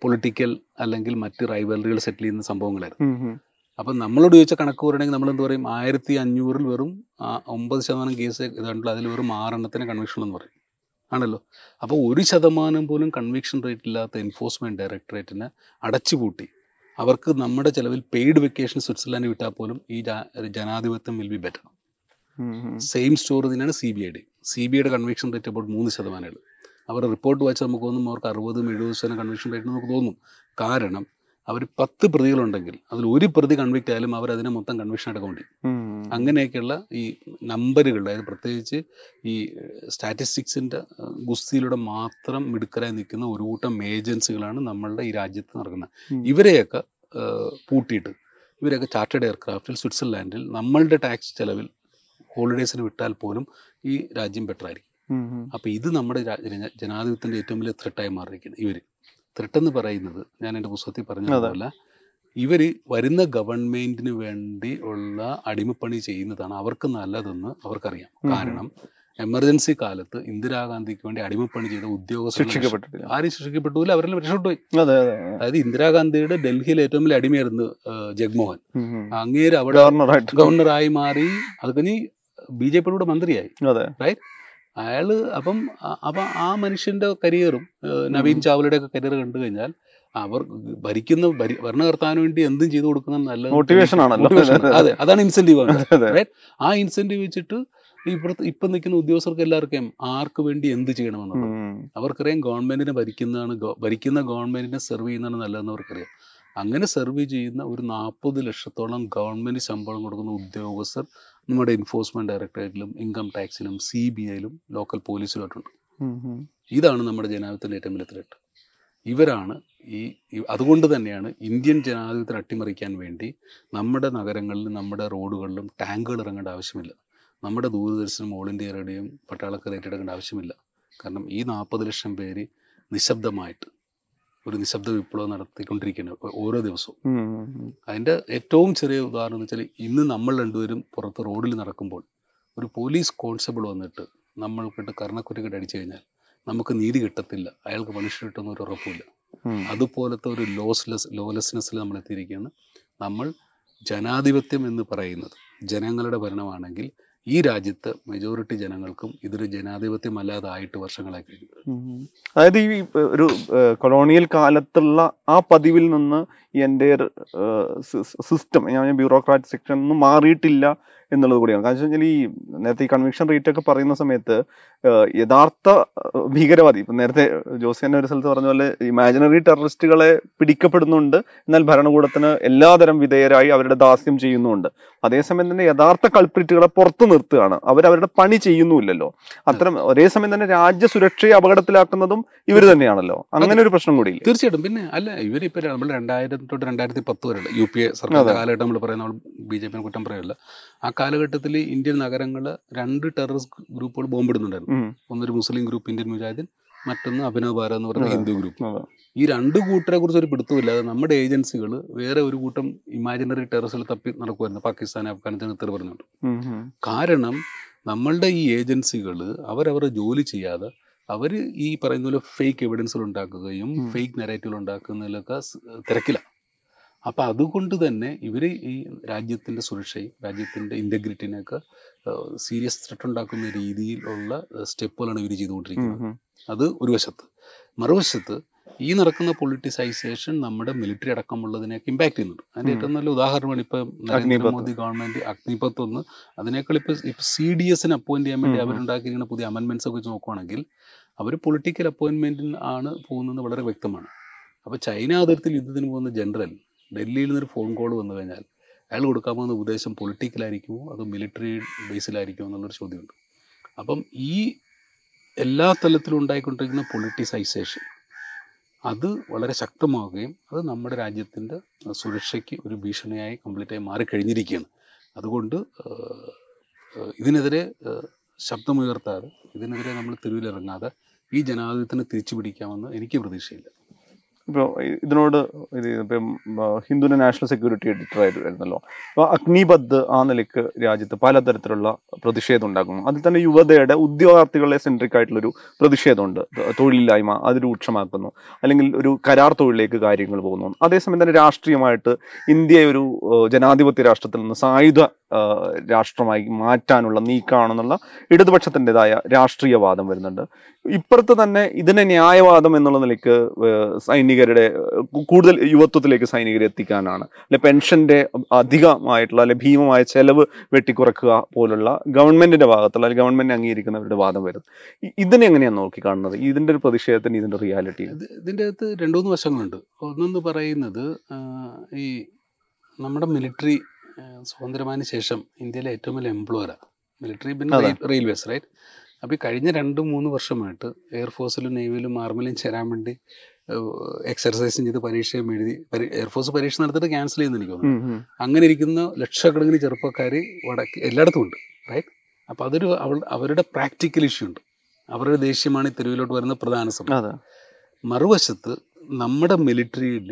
പൊളിറ്റിക്കൽ അല്ലെങ്കിൽ മറ്റ് റൈവലറികൾ സെറ്റിൽ ചെയ്യുന്ന സംഭവങ്ങളായിരുന്നു. അപ്പൊ നമ്മളോട് ചോദിച്ച കണക്ക് പറയുകയാണെങ്കിൽ നമ്മൾ എന്താ പറയും? ആയിരത്തി അഞ്ഞൂറിൽ വെറും ഒമ്പത് ശതമാനം കേസ് ഇതായിട്ടുള്ള അതിൽ വെറും ആറെണ്ണത്തിന് കൺവിക്ഷൻ എന്ന് പറയും. ആണല്ലോ? അപ്പോൾ ഒരു ശതമാനം പോലും കൺവിക്ഷൻ റേറ്റ് ഇല്ലാത്ത എൻഫോഴ്സ്മെന്റ് ഡയറക്ടറേറ്റിനെ അടച്ചുപൂട്ടി. അവർക്ക് നമ്മുടെ ചിലവിൽ പെയ്ഡ് വെക്കേഷൻ സ്വിറ്റ്സർലാൻഡ് വിട്ടാൽ പോലും ഈ ജനാധിപത്യം will be better. Same story തന്നെയാണ് C B I D C B ഐയുടെ കൺവിക്ഷൻ റേറ്റ് അബൌട്ട് മൂന്ന് ശതമാനമാണ് അവരുടെ റിപ്പോർട്ട് വായിച്ചാൽ നമുക്ക് തോന്നും അവർക്ക് അറുപതും എഴുപത് ശതമാനം കൺവിക്ഷൻ റേറ്റ് നമുക്ക് തോന്നും. കാരണം അവർ പത്ത് പ്രതികളുണ്ടെങ്കിൽ അതിൽ ഒരു പ്രതി കൺവിക്റ്റ് ആയാലും അവർ അതിനെ മൊത്തം കൺവിക്ഷൻ എടുക്കേണ്ടി അങ്ങനെയൊക്കെയുള്ള ഈ നമ്പറുകളുടെ അതായത് പ്രത്യേകിച്ച് ഈ സ്റ്റാറ്റിസ്റ്റിക്സിന്റെ ഗുസ്തിയിലൂടെ മാത്രം മിടുക്കരായി നിൽക്കുന്ന ഒരു കൂട്ടം ഏജൻസികളാണ് നമ്മളുടെ ഈ രാജ്യത്ത് നടക്കുന്നത്. ഇവരെയൊക്കെ പൂട്ടിയിട്ട് ഇവരൊക്കെ ചാർട്ടേഡ് എയർക്രാഫ്റ്റിൽ സ്വിറ്റ്സർലാൻഡിൽ നമ്മളുടെ ടാക്സ് ചെലവിൽ ഹോളിഡേസിന് വിട്ടാൽ പോലും ഈ രാജ്യം ബെറ്റർ ആയിരിക്കും. അപ്പോൾ ഇത് നമ്മുടെ ജനാധിപത്യത്തിന്റെ ഏറ്റവും വലിയ ത്രെട്ടായി മാറിയിരിക്കുന്നത് ഇവർ. ത്രെട്ടെന്ന് പറയുന്നത് ഞാൻ എന്റെ പുസ്തകത്തിൽ പറഞ്ഞതല്ല ഇവർ വരുന്ന ഗവൺമെന്റിന് വേണ്ടി ഉള്ള അടിമപ്പണി ചെയ്യുന്നതാണ് അവർക്ക് നല്ലതെന്ന് അവർക്കറിയാം. കാരണം എമർജൻസി കാലത്ത് ഇന്ദിരാഗാന്ധിക്ക് വേണ്ടി അടിമപ്പണി ചെയ്ത ഉദ്യോഗസ്ഥർ ശിക്ഷിക്കപ്പെട്ടിട്ടില്ല. ആരും ശിക്ഷിക്കപ്പെട്ടില്ല അവരെല്ലാം രക്ഷപ്പെട്ടുപോയി. അതെ അതെ അതായത് ഇന്ദിരാഗാന്ധിയുടെ ഡൽഹിയിൽ ഏറ്റവും വലിയ അടിമയായിരുന്നു ജഗ്മോഹൻ. അങ്ങേര് അവിടെ ഗവർണറായി മാറി അത് കഴിഞ്ഞ് ബി ജെ പിയുടെ മന്ത്രിയായി. അതെ. അയാൾ അപ്പം അപ്പം ആ മനുഷ്യന്റെ കരിയറും നവീൻ ചാവലയുടെ ഒക്കെ കരിയർ കണ്ടു കഴിഞ്ഞാൽ അവർ ഭരിക്കുന്ന ഭരി- ഭരണകർത്താവിന് വേണ്ടി എന്തും ചെയ്തു കൊടുക്കുന്ന നല്ല മോട്ടിവേഷൻ ആണല്ലോ. അതെ <laughs> അതാണ് ഇൻസെന്റീവ് ആ ഇൻസെന്റീവ് വെച്ചിട്ട് ഇപ്പുറത്ത് ഇപ്പം നിൽക്കുന്ന ഉദ്യോഗസ്ഥർക്ക് എല്ലാവർക്കും ആർക്ക് വേണ്ടി എന്ത് ചെയ്യണമെന്നുള്ളത്. അവർക്കറിയാം ഗവൺമെന്റിനെ ഭരിക്കുന്നതാണ് ഭരിക്കുന്ന ഗവൺമെന്റിനെ സെർവ് ചെയ്യുന്നതാണ് നല്ലതെന്ന് അവർക്കറിയാം. അങ്ങനെ സെർവ് ചെയ്യുന്ന ഒരു നാൽപ്പത് ലക്ഷത്തോളം ഗവൺമെന്റ് ശമ്പളം കൊടുക്കുന്ന ഉദ്യോഗസ്ഥർ നമ്മുടെ എൻഫോഴ്സ്മെന്റ് ഡയറക്ടറേറ്റിലും ഇൻകം ടാക്സിലും സി ബി ഐയിലും ലോക്കൽ പോലീസിലുമായിട്ടുണ്ട്. ഇതാണ് നമ്മുടെ ജനാധിപത്യത്തിന്റെ ഏറ്റവും വലിയ ത്രെട്ട് ഇവരാണ് ഈ ഈ- അതുകൊണ്ട് തന്നെയാണ് ഇന്ത്യൻ ജനാധിപത്യത്തെ അട്ടിമറിക്കാൻ വേണ്ടി നമ്മുടെ നഗരങ്ങളിലും നമ്മുടെ റോഡുകളിലും ടാങ്കുകൾ ഇറങ്ങേണ്ട ആവശ്യമില്ല. നമ്മുടെ ദൂരദർശനും ഓൾ ഇന്ത്യ റേഡിയോയും പട്ടാളക്കാർ ഏറ്റെടുക്കേണ്ട ആവശ്യമില്ല. കാരണം ഈ നാൽപ്പത് ലക്ഷം പേര് നിശബ്ദമായിട്ട് ഒരു നിശബ്ദ വിപ്ലവം നടത്തിക്കൊണ്ടിരിക്കുകയാണ് ഓരോ ദിവസവും. അതിന്റെ ഏറ്റവും ചെറിയ ഉദാഹരണം എന്ന് വെച്ചാൽ ഇന്ന് നമ്മൾ രണ്ടുപേരും പുറത്ത് റോഡിൽ നടക്കുമ്പോൾ ഒരു പോലീസ് കോൺസ്റ്റബിൾ വന്നിട്ട് നമ്മൾക്കിട്ട് കർണക്കുറ്റിക്കിട്ട് അടിച്ചു കഴിഞ്ഞാൽ നമുക്ക് നീതി കിട്ടത്തില്ല അയാൾക്ക് മനുഷ്യർ കിട്ടുന്ന ഒരു ഉറപ്പില്ല. അതുപോലത്തെ ഒരു ലോസ്ലെസ് ലോലെസ്നെസ്സിൽ നമ്മൾ എത്തിയിരിക്കുകയാണ് നമ്മൾ ജനാധിപത്യം എന്ന് പറയുന്നത് ജനങ്ങളുടെ ഭരണമാണെങ്കിൽ ഈ രാജ്യത്ത് മെജോറിറ്റി ജനങ്ങൾക്കും ഇതൊരു ജനാധിപത്യമല്ലാതായിട്ട് വർഷങ്ങളായി കഴിഞ്ഞു. അതായത് ഈ ഒരു കൊളോണിയൽ കാലത്തുള്ള ആ പതിവിൽ നിന്ന് എന്റെ സിസ്റ്റം ഞാൻ ബ്യൂറോക്രാറ്റ് സെക്ഷൻ ഒന്നും മാറിയിട്ടില്ല. എന്നുള്ളത് കൂടിയാണ്. കാരണം വെച്ചാൽ ഈ നേരത്തെ ഈ കൺവിക്ഷൻ റേറ്റ് ഒക്കെ പറയുന്ന സമയത്ത് യഥാർത്ഥ ഭീകരവാദി ഇപ്പം നേരത്തെ ജോസി തന്നെ ഒരു സ്ഥലത്ത് പറഞ്ഞ പോലെ ഇമാജിനറി ടെററിസ്റ്റുകളെ പിടിക്കപ്പെടുന്നുണ്ട് എന്നാൽ ഭരണകൂടത്തിന് എല്ലാതരം വിധേയരായി അവരുടെ ദാസ്യം ചെയ്യുന്നുണ്ട്. അതേസമയം തന്നെ യഥാർത്ഥ കൾപ്രിറ്റുകളെ പുറത്തു നിർത്തുകയാണ്. അവരവരുടെ പണി ചെയ്യുന്നുമില്ലല്ലോ. അത്തരം ഒരേ സമയം തന്നെ രാജ്യ സുരക്ഷയെ അപകടത്തിലാക്കുന്നതും ഇവർ തന്നെയാണല്ലോ. അങ്ങനെ ഒരു പ്രശ്നം കൂടി തീർച്ചയായിട്ടും. പിന്നെ അല്ല ഇവരിപ്പോ നമ്മൾ രണ്ടായിരം തൊട്ട് രണ്ടായിരത്തി പത്ത് വരെ യു പി എ സർക്കാർ കാലഘട്ടം നമ്മൾ പറയുന്ന ബി ജെ പിനെ കുറ്റം പറയല്ല. ആ കാലഘട്ടത്തിൽ ഇന്ത്യൻ നഗരങ്ങൾ രണ്ട് ടെററിസ്റ്റ് ഗ്രൂപ്പുകൾ ബോംബിടുന്നുണ്ടായിരുന്നു. ഒന്നൊരു മുസ്ലിം ഗ്രൂപ്പ് ഇന്ത്യൻ മുജാഹിദീൻ മറ്റൊന്ന് അഭിനവ് ഭാരത് എന്ന് പറയുന്ന ഹിന്ദു ഗ്രൂപ്പ് ഈ രണ്ട് കൂട്ടരെ കുറിച്ച് ഒരു പിടുത്തമില്ലാതെ നമ്മുടെ ഏജൻസികൾ വേറെ ഒരു കൂട്ടം ഇമാജിനറി ടെററിസ്റ്റിൽ തപ്പി നടക്കുമായിരുന്നു പാകിസ്ഥാൻ അഫ്ഗാനിസ്ഥാൻ ഇത്ര പറഞ്ഞുകൊണ്ട്. കാരണം നമ്മളുടെ ഈ ഏജൻസികൾ അവരവരുടെ ജോലി ചെയ്യാതെ അവർ ഈ പറയുന്ന പോലെ ഫേക്ക് എവിഡൻസുകൾ ഉണ്ടാക്കുകയും ഫേക്ക് നെറേറ്റീവുകൾ ഉണ്ടാക്കുന്നതിലൊക്കെ തിരക്കിലാണ് അപ്പം അതുകൊണ്ട് തന്നെ ഇവർ ഈ രാജ്യത്തിന്റെ സുരക്ഷയും രാജ്യത്തിന്റെ ഇന്റഗ്രിറ്റിനെയൊക്കെ സീരിയസ് ത്രെട്ട് ഉണ്ടാക്കുന്ന രീതിയിലുള്ള സ്റ്റെപ്പുകളാണ് ഇവർ ചെയ്തുകൊണ്ടിരിക്കുന്നത്. അത് ഒരു വശത്ത്. മറുവശത്ത് ഈ നടക്കുന്ന പൊളിറ്റിസൈസേഷൻ നമ്മുടെ മിലിറ്ററി അടക്കമുള്ളതിനെയൊക്കെ ഇമ്പാക്ട് ചെയ്യുന്നുണ്ട്. അതിന്റെ ഏറ്റവും നല്ല ഉദാഹരണമാണ് ഇപ്പൊ. നരേന്ദ്രമോദി ഗവൺമെന്റ് അഗ്നിപത്ത് ഒന്ന് അതിനേക്കാൾ ഇപ്പൊ ഇപ്പൊ സി ഡി എസിന് അപ്പോയിന്റ് ചെയ്യാൻ വേണ്ടി. അവരുണ്ടാക്കിയിരിക്കുന്ന പുതിയ അമെൻമെന്റ്സ് ഒക്കെ വെച്ച് നോക്കുവാണെങ്കിൽ അവർ പൊളിറ്റിക്കൽ അപ്പോയിന്റ്മെന്റിന് ആണ് പോകുന്നത് വളരെ വ്യക്തമാണ്. അപ്പോൾ ചൈന അതിർത്തിയിൽ യുദ്ധത്തിന് പോകുന്ന ജനറൽ. ഡൽഹിയിൽ നിന്നൊരു ഫോൺ കോൾ വന്നു കഴിഞ്ഞാൽ അയാൾ കൊടുക്കാൻ പോകുന്ന ഉപദേശം പൊളിറ്റിക്കലായിരിക്കുമോ അതോ മിലിറ്ററി ബേസിലായിരിക്കുമോ എന്നുള്ളൊരു ചോദ്യമുണ്ട്. അപ്പം ഈ എല്ലാ തലത്തിലും ഉണ്ടായിക്കൊണ്ടിരിക്കുന്ന പൊളിറ്റിസൈസേഷൻ അത് വളരെ ശക്തമാവുകയും അത് നമ്മുടെ രാജ്യത്തിന്റെ സുരക്ഷയ്ക്ക് ഒരു ഭീഷണിയായി കംപ്ലീറ്റായി മാറിക്കഴിഞ്ഞിരിക്കുകയാണ്. അതുകൊണ്ട് ഇതിനെതിരെ ശബ്ദമുയർത്താതെ ഇതിനെതിരെ നമ്മൾ തെരുവിലിറങ്ങാതെ ഈ ജനാധിപത്യത്തിന് തിരിച്ചു പിടിക്കാമെന്ന് എനിക്ക് പ്രതീക്ഷയില്ല. ഇപ്പോൾ ഇതിനോട് ഇത് ഇപ്പം ഹിന്ദുവിന്റെ നാഷണൽ സെക്യൂരിറ്റി എഡിറ്റർ ആയിരുന്നല്ലോ അപ്പോൾ അഗ്നിബദ് ആ നിലയ്ക്ക് രാജ്യത്ത് പലതരത്തിലുള്ള പ്രതിഷേധം ഉണ്ടാക്കുന്നു. അതിൽ തന്നെ യുവതയുടെ ഉദ്യോഗാർത്ഥികളെ സെൻട്രിക് ആയിട്ടുള്ളൊരു പ്രതിഷേധമുണ്ട്. തൊഴിലില്ലായ്മ അത് രൂക്ഷമാക്കുന്നു. അല്ലെങ്കിൽ ഒരു കരാർ തൊഴിലേക്ക് കാര്യങ്ങൾ പോകുന്നു. അതേസമയം തന്നെ രാഷ്ട്രീയമായിട്ട് ഇന്ത്യയെ ഒരു ജനാധിപത്യ രാഷ്ട്രത്തിൽ നിന്ന് സായുധ രാഷ്ട്രമായി മാറ്റാനുള്ള നീക്കമാണെന്നുള്ള ഇടതുപക്ഷത്തിന്റെതായ രാഷ്ട്രീയവാദം വരുന്നുണ്ട്. ഇപ്പുറത്ത് തന്നെ ഇതിനെ ന്യായവാദം എന്നുള്ള നിലയ്ക്ക് ഏഹ് സൈനികരുടെ കൂടുതൽ യുവത്വത്തിലേക്ക് സൈനികരെ എത്തിക്കാനാണ്. അല്ലെ പെൻഷന്റെ അധികമായിട്ടുള്ള അല്ലെ ഭീമമായ ചെലവ് വെട്ടിക്കുറക്കുക പോലുള്ള ഗവൺമെന്റിന്റെ ഭാഗത്തുള്ള അല്ലെങ്കിൽ ഗവൺമെന്റ് അംഗീകരിക്കുന്നവരുടെ വാദം വരുന്നത് ഇതിനെ എങ്ങനെയാണ് നോക്കി കാണുന്നത് ഇതിന്റെ ഒരു പ്രതിഷേധത്തിന് ഇതിന്റെ റിയാലിറ്റി ഇതിന്റെ ഇതിന്റെ അകത്ത് രണ്ട് മൂന്ന് വശങ്ങളുണ്ട്. ഒന്നെന്ന് പറയുന്നത് ഈ നമ്മുടെ മിലിറ്ററി സ്വാതന്ത്ര്യമായതിനു ശേഷം ഇന്ത്യയിലെ ഏറ്റവും വലിയ എംപ്ലോയറാണ് മിലിറ്ററി പിന്നെ റെയിൽവേസ് റൈറ്റ് അപ്പോൾ ഈ കഴിഞ്ഞ രണ്ട് മൂന്ന് വർഷമായിട്ട് എയർഫോഴ്സിലും നേവിയിലും ആർമിയിലും ചേരാൻ വേണ്ടി എക്സർസൈസും ചെയ്ത് പരീക്ഷയും എഴുതി എയർഫോഴ്സ് പരീക്ഷ നടത്തിയിട്ട് ക്യാൻസൽ ചെയ്യുന്നു എനിക്ക് തോന്നുന്നു. അങ്ങനെ ഇരിക്കുന്ന ലക്ഷക്കണക്കിന് ചെറുപ്പക്കാർ വടക്ക് എല്ലായിടത്തും ഉണ്ട് റൈറ്റ് അപ്പോൾ അതൊരു അവൾ അവരുടെ പ്രാക്ടിക്കൽ ഇഷ്യൂ ഉണ്ട്. അവരുടെ ദേഷ്യമാണ് ഈ തെരുവിലോട്ട് വരുന്ന പ്രധാന സമയം മറുവശത്ത് നമ്മുടെ മിലിറ്ററിയിൽ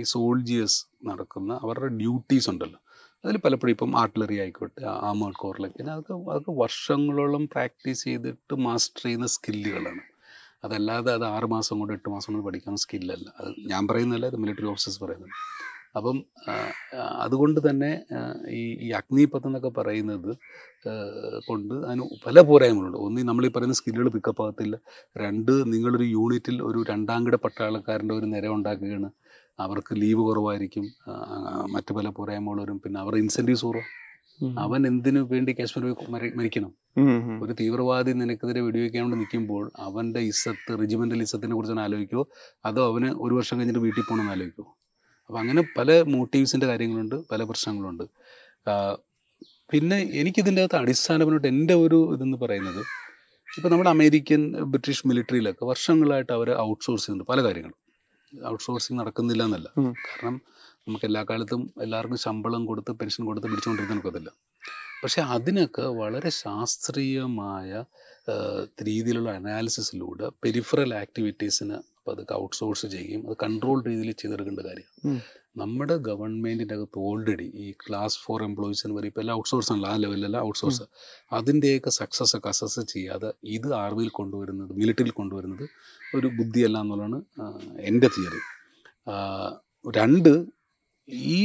ഈ സോൾജിയേഴ്സ് നടക്കുന്ന അവരുടെ ഡ്യൂട്ടീസ് ഉണ്ടല്ലോ. അതിൽ പലപ്പോഴും ഇപ്പം ആർട്ടിലറി ആയിക്കോട്ടെ ആമേർഡ് കോറിലൊക്കെ അതൊക്കെ അതൊക്കെ വർഷങ്ങളോളം പ്രാക്ടീസ് ചെയ്തിട്ട് മാസ്റ്റർ ചെയ്യുന്ന സ്കില്ലുകളാണ് അതല്ലാതെ അത് ആറ് മാസം കൊണ്ട് എട്ട് മാസം കൊണ്ട് പഠിക്കാൻ സ്കില്ലല്ല അത് ഞാൻ പറയുന്നതല്ല അത് മിലിറ്ററി ഓഫീസേഴ്സ് പറയുന്നത്. അപ്പം അതുകൊണ്ട് തന്നെ ഈ ഈ അഗ്നിപത്ത് എന്നൊക്കെ പറയുന്നത് കൊണ്ട് അതിന് പല പോരായ്മകളുണ്ട്. ഒന്ന് നമ്മൾ ഈ പറയുന്ന സ്കില്ലുകൾ പിക്കപ്പ് ആകത്തില്ല. രണ്ട് നിങ്ങളൊരു യൂണിറ്റിൽ ഒരു രണ്ടാംകിട പട്ടാളക്കാരന്റെ ഒരു നിര ഉണ്ടാക്കുകയാണ്. അവർക്ക് ലീവ് കുറവായിരിക്കും. മറ്റു പല പോരായ്മകളും പിന്നെ അവരുടെ ഇൻസെന്റീവ്സ് കുറവ്. അവൻ എന്തിനു വേണ്ടി കാശ്മീർ മരിക്കണം? ഒരു തീവ്രവാദി നിനക്കെതിരെ വെടിവെക്കാൻ കൊണ്ട് നിൽക്കുമ്പോൾ അവന്റെ ഇസത്ത് റെജിമെന്റൽ ഇസത്തിനെ കുറിച്ച് ആലോചിക്കുമോ അതോ അവന് ഒരു വർഷം കഴിഞ്ഞിട്ട് വീട്ടിൽ പോകണമെന്ന് ആലോചിക്കോ അപ്പൊ അങ്ങനെ പല മോട്ടീവ്സിന്റെ കാര്യങ്ങളുണ്ട് പല പ്രശ്നങ്ങളുണ്ട്. പിന്നെ എനിക്കിതിന്റെ അകത്ത് അടിസ്ഥാനപരമായിട്ട് എന്റെ ഒരു ഇതെന്ന് പറയുന്നത് ഇപ്പം നമ്മുടെ അമേരിക്കൻ ബ്രിട്ടീഷ് മിലിറ്ററിയിലൊക്കെ വർഷങ്ങളായിട്ട് അവർ ഔട്ട്സോഴ്സ് ചെയ്യുന്നുണ്ട് പല കാര്യങ്ങളും. ഔട്ട്സോഴ്സിങ് നടക്കുന്നില്ല എന്നല്ല. കാരണം നമുക്ക് എല്ലാ കാലത്തും എല്ലാവർക്കും ശമ്പളം കൊടുത്ത് പെൻഷൻ കൊടുത്ത് പിടിച്ചുകൊണ്ടിരുന്ന നമുക്കതില്ല പക്ഷെ അതിനൊക്കെ വളരെ ശാസ്ത്രീയമായ രീതിയിലുള്ള അനാലിസിസിലൂടെ പെരിഫറൽ ആക്ടിവിറ്റീസിന് അപ്പോൾ അതൊക്കെ ഔട്ട്സോഴ്സ് ചെയ്യും അത് കൺട്രോൾ രീതിയിൽ ചെയ്തെടുക്കേണ്ട കാര്യമാണ്. നമ്മുടെ ഗവൺമെന്റിന്റെ അകത്ത് ഓൾറെഡി ഈ ക്ലാസ് ഫോർ എംപ്ലോയീസിന് വരെ ഇപ്പോൾ എല്ലാം ഔട്ട്സോഴ്സ് ആണല്ലോ ആ ലെവലിലെല്ലാം ഔട്ട്സോഴ്സ്. അതിന്റെയൊക്കെ സക്സസ് ഒക്കെ അസസ് ചെയ്യാതെ ഇത് ആർമിയിൽ കൊണ്ടുവരുന്നത് മിലിറ്ററിയിൽ കൊണ്ടുവരുന്നത് ഒരു ബുദ്ധിയല്ല എന്നുള്ളതാണ് എന്റെ തിയറി. രണ്ട് ഈ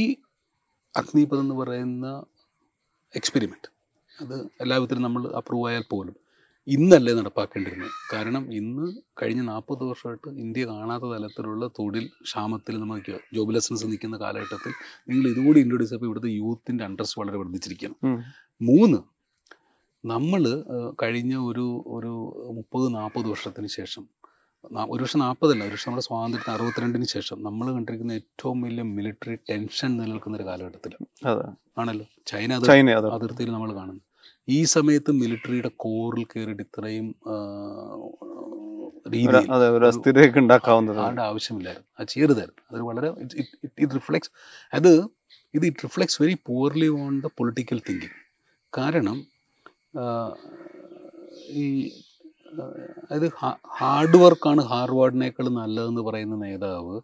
അഗ്നിപഥ് എന്ന് പറയുന്ന എക്സ്പെരിമെന്റ് അത് എല്ലാവിധത്തിലും നമ്മൾ അപ്രൂവ് ആയാൽ പോലും ഇന്നല്ലേ നടപ്പാക്കേണ്ടിരുന്നത്. കാരണം ഇന്ന് കഴിഞ്ഞ നാൽപ്പത് വർഷമായിട്ട് ഇന്ത്യ കാണാത്ത തലത്തിലുള്ള തൊഴിൽ ക്ഷാമത്തിൽ നമുക്ക് ജോബ്ലെസ്നസ് നിൽക്കുന്ന കാലഘട്ടത്തിൽ നിങ്ങൾ ഇതുകൂടി ഇൻട്രൊഡ്യൂസ് ചെയ്യുമ്പോൾ ഇവിടുത്തെ യൂത്തിന്റെ അണ്ടർസ് വളരെ വർദ്ധിച്ചിരിക്കുകയാണ്. മൂന്ന് നമ്മൾ കഴിഞ്ഞ ഒരു ഒരു മുപ്പത് നാൽപ്പത് വർഷത്തിന് ശേഷം ഒരു വർഷം നാൽപ്പതല്ല ഒരു വർഷം നമ്മുടെ സ്വാതന്ത്ര്യത്തിന് അറുപത്തിരണ്ടിന് ശേഷം നമ്മൾ കണ്ടിരിക്കുന്ന ഏറ്റവും വലിയ മിലിറ്ററി ടെൻഷൻ നിലനിൽക്കുന്ന ഒരു കാലഘട്ടത്തിൽ ആണല്ലോ. ചൈന അത്. അതിർത്തിയിൽ നമ്മൾ കാണുന്നു ഈ സമയത്ത് മിലിറ്ററിയുടെ കോറിൽ കയറിയിട്ട് ഇത്രയും രീതി ഒരു- രീതിയിൽ അതെ ഒരു അസ്ഥിരയൊക്കെ ഉണ്ടാക്കാവുന്നത്. ആളുടെ ആവശ്യമില്ലായിരുന്നു. അത് ചെയ്യരുതായിരുന്നു. അത് വളരെ ഇറ്റ് റിഫ്ലക്സ് അത് ഇത് it reflects very poorly on the political thinking കാരണം ഈ അതായത് ഹാർഡ് വർക്കാണ് ഹാർവാർഡിനേക്കാൾ നല്ലതെന്ന് പറയുന്ന നേതാവ്.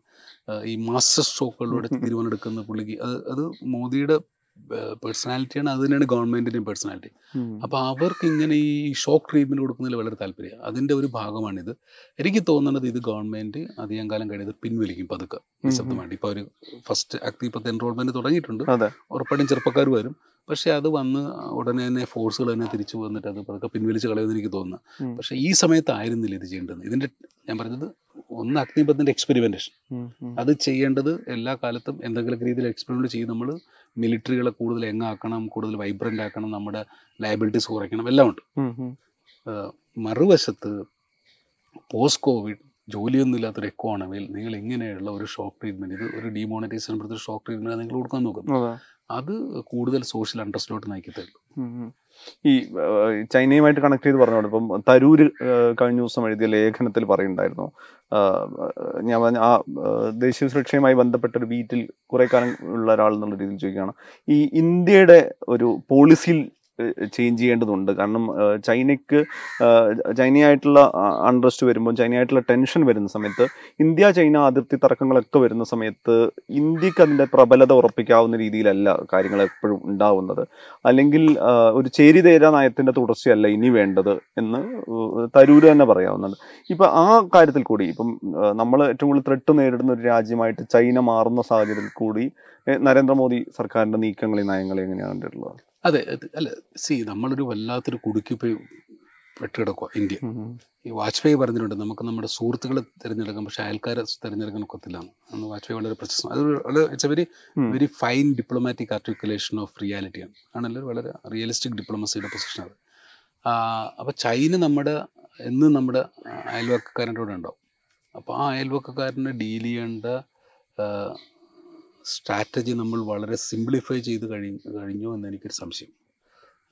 ഈ മാസ്റ്റർ സ്ട്രോക്കുകളിലൂടെ <laughs> തീരുമാനമെടുക്കുന്ന പുള്ളിക്ക് അത് അത് മോദിയുടെ പേഴ്സണാലിറ്റിയാണ് അത് തന്നെയാണ് ഗവൺമെന്റിന്റെയും പേഴ്സണാലിറ്റി അപ്പൊ അപ്പോൾ അവർക്ക് ഇങ്ങനെ ഈ ഷോക്ക് ട്രീറ്റ്മെന്റ് കൊടുക്കുന്നതിൽ വളരെ താല്പര്യം. അതിന്റെ ഒരു ഭാഗമാണിത്. എനിക്ക് തോന്നുന്നത് ഇത് ഗവൺമെന്റ് അധികം കാലം കഴിയുന്നത് പിൻവലിക്കും പതുക്കെ നിശബ്ദമായിട്ട്. ഇപ്പൊ ഒരു ഫസ്റ്റ് ആക്ട് അഗ്നിപത്ത് എൻറോൾമെന്റ് തുടങ്ങിയിട്ടുണ്ട്. ഉറപ്പായിട്ടും ചെറുപ്പക്കാർ വരും. പക്ഷെ അത് വന്ന് ഉടനെ തന്നെ ഫോഴ്സുകൾ തന്നെ തിരിച്ചു വന്നിട്ട് അത് പതുക്കെ പിൻവലിച്ച് കളയുമെന്ന് എനിക്ക് തോന്നുന്നു. പക്ഷെ ഈ സമയത്തായിരുന്നില്ല ഇത് ചെയ്യേണ്ടത്. ഇതിന്റെ ഞാൻ പറഞ്ഞത് ഒന്ന് ഉം, ഉം. അത് ചെയ്യേണ്ടത് എല്ലാ കാലത്തും എന്തെങ്കിലും രീതിയിൽ എക്സ്പെരിമെന്റ് ചെയ്ത് നമ്മൾ മിലിറ്ററികളെ കൂടുതൽ എങ്ങാക്കണം കൂടുതൽ വൈബ്രന്റ് ആക്കണം നമ്മുടെ ലയബിലിറ്റീസ് കുറയ്ക്കണം എല്ലാം ഉണ്ട്. മറുവശത്ത് പോസ്റ്റ് കോവിഡ് ജോലിയൊന്നും ഇല്ലാത്തൊരു എക്കോണമിയിൽ നിങ്ങൾ ഇങ്ങനെയുള്ള ഒരു ഷോക്ക് ട്രീറ്റ്മെന്റ് ഇത് ഒരു ഡിമോണിറ്റൈസേഷൻ ഒരു ഷോക്ക് ട്രീറ്റ്മെന്റ് നിങ്ങൾ കൊടുക്കാൻ നോക്കുന്നു അത് കൂടുതൽ സോഷ്യൽ അണ്ടർസ്ലോട്ട് നയിക്കത്തുള്ളൂ. ഈ ചൈനയുമായിട്ട് കണക്ട് ചെയ്ത് പറഞ്ഞോളൂ ഇപ്പം തരൂര് കഴിഞ്ഞ ദിവസം എഴുതിയ ലേഖനത്തിൽ പറയുന്നുണ്ടായിരുന്നു ഞാൻ പറഞ്ഞ ആ ദേശീയ സുരക്ഷയുമായി ബന്ധപ്പെട്ട ഒരു കുറെ കാലം ഉള്ള ഒരാൾ എന്നുള്ള രീതിയിൽ ചോദിക്കുകയാണ്. ഈ ഇന്ത്യയുടെ ഒരു പോളിസിയിൽ ചേഞ്ച് ചെയ്യേണ്ടതുണ്ട്. കാരണം ചൈനയ്ക്ക് ചൈനയായിട്ടുള്ള അൺട്രസ്റ്റ് വരുമ്പോൾ ചൈനയായിട്ടുള്ള ടെൻഷൻ വരുന്ന സമയത്ത് ഇന്ത്യ ചൈന അതിർത്തി തർക്കങ്ങളൊക്കെ വരുന്ന സമയത്ത് ഇന്ത്യയ്ക്ക് അതിന്റെ പ്രബലത ഉറപ്പിക്കാവുന്ന രീതിയിലല്ല കാര്യങ്ങൾ എപ്പോഴും ഉണ്ടാവുന്നത്. അല്ലെങ്കിൽ ഒരു ചേരിതേര നയത്തിന്റെ തുടർച്ചയല്ല ഇനി വേണ്ടത് എന്ന് തരൂര് തന്നെ പറയാവുന്നുണ്ട് ഇപ്പം ആ കാര്യത്തിൽ കൂടി ഇപ്പം നമ്മൾ ഏറ്റവും കൂടുതൽ ത്രെട്ട് നേരിടുന്ന ഒരു രാജ്യമായിട്ട് ചൈന മാറുന്ന സാഹചര്യത്തിൽ കൂടി നരേന്ദ്രമോദി സർക്കാരിന്റെ നീക്കങ്ങളെയും നയങ്ങളെയും എങ്ങനെയാണ് കണ്ടിട്ടുള്ളത് അതെ അല്ല സി നമ്മളൊരു വല്ലാത്തൊരു കുടുക്കി പോയി പെട്ടുകിടക്കുക ഇന്ത്യ ഈ വാജ്പേയി പറഞ്ഞിട്ടുണ്ട് നമുക്ക് നമ്മുടെ സുഹൃത്തുക്കളെ തിരഞ്ഞെടുക്കാം പക്ഷെ അയൽക്കാരെ തിരഞ്ഞെടുക്കാൻ ഒക്കത്തില്ല അന്ന് വാജ്പേയി വളരെ പ്രശസ്തം. അത് it's a very very fine diplomatic articulation of റിയാലിറ്റിയാണ് ആണല്ലോ വളരെ റിയലിസ്റ്റിക് ഡിപ്ലോമസിയുടെ പൊസിഷൻ അത് അപ്പോൾ ചൈന നമ്മുടെ എന്ന് നമ്മുടെ അയൽവക്കക്കാരന്റെ കൂടെ ഉണ്ടാവും. അപ്പോൾ ആ അയൽവക്കക്കാരനെ ഡീൽ ചെയ്യേണ്ട സ്ട്രാറ്റജി നമ്മൾ വളരെ സിംപ്ലിഫൈ ചെയ്ത് കഴി കഴിഞ്ഞു എന്ന് എനിക്കൊരു സംശയം.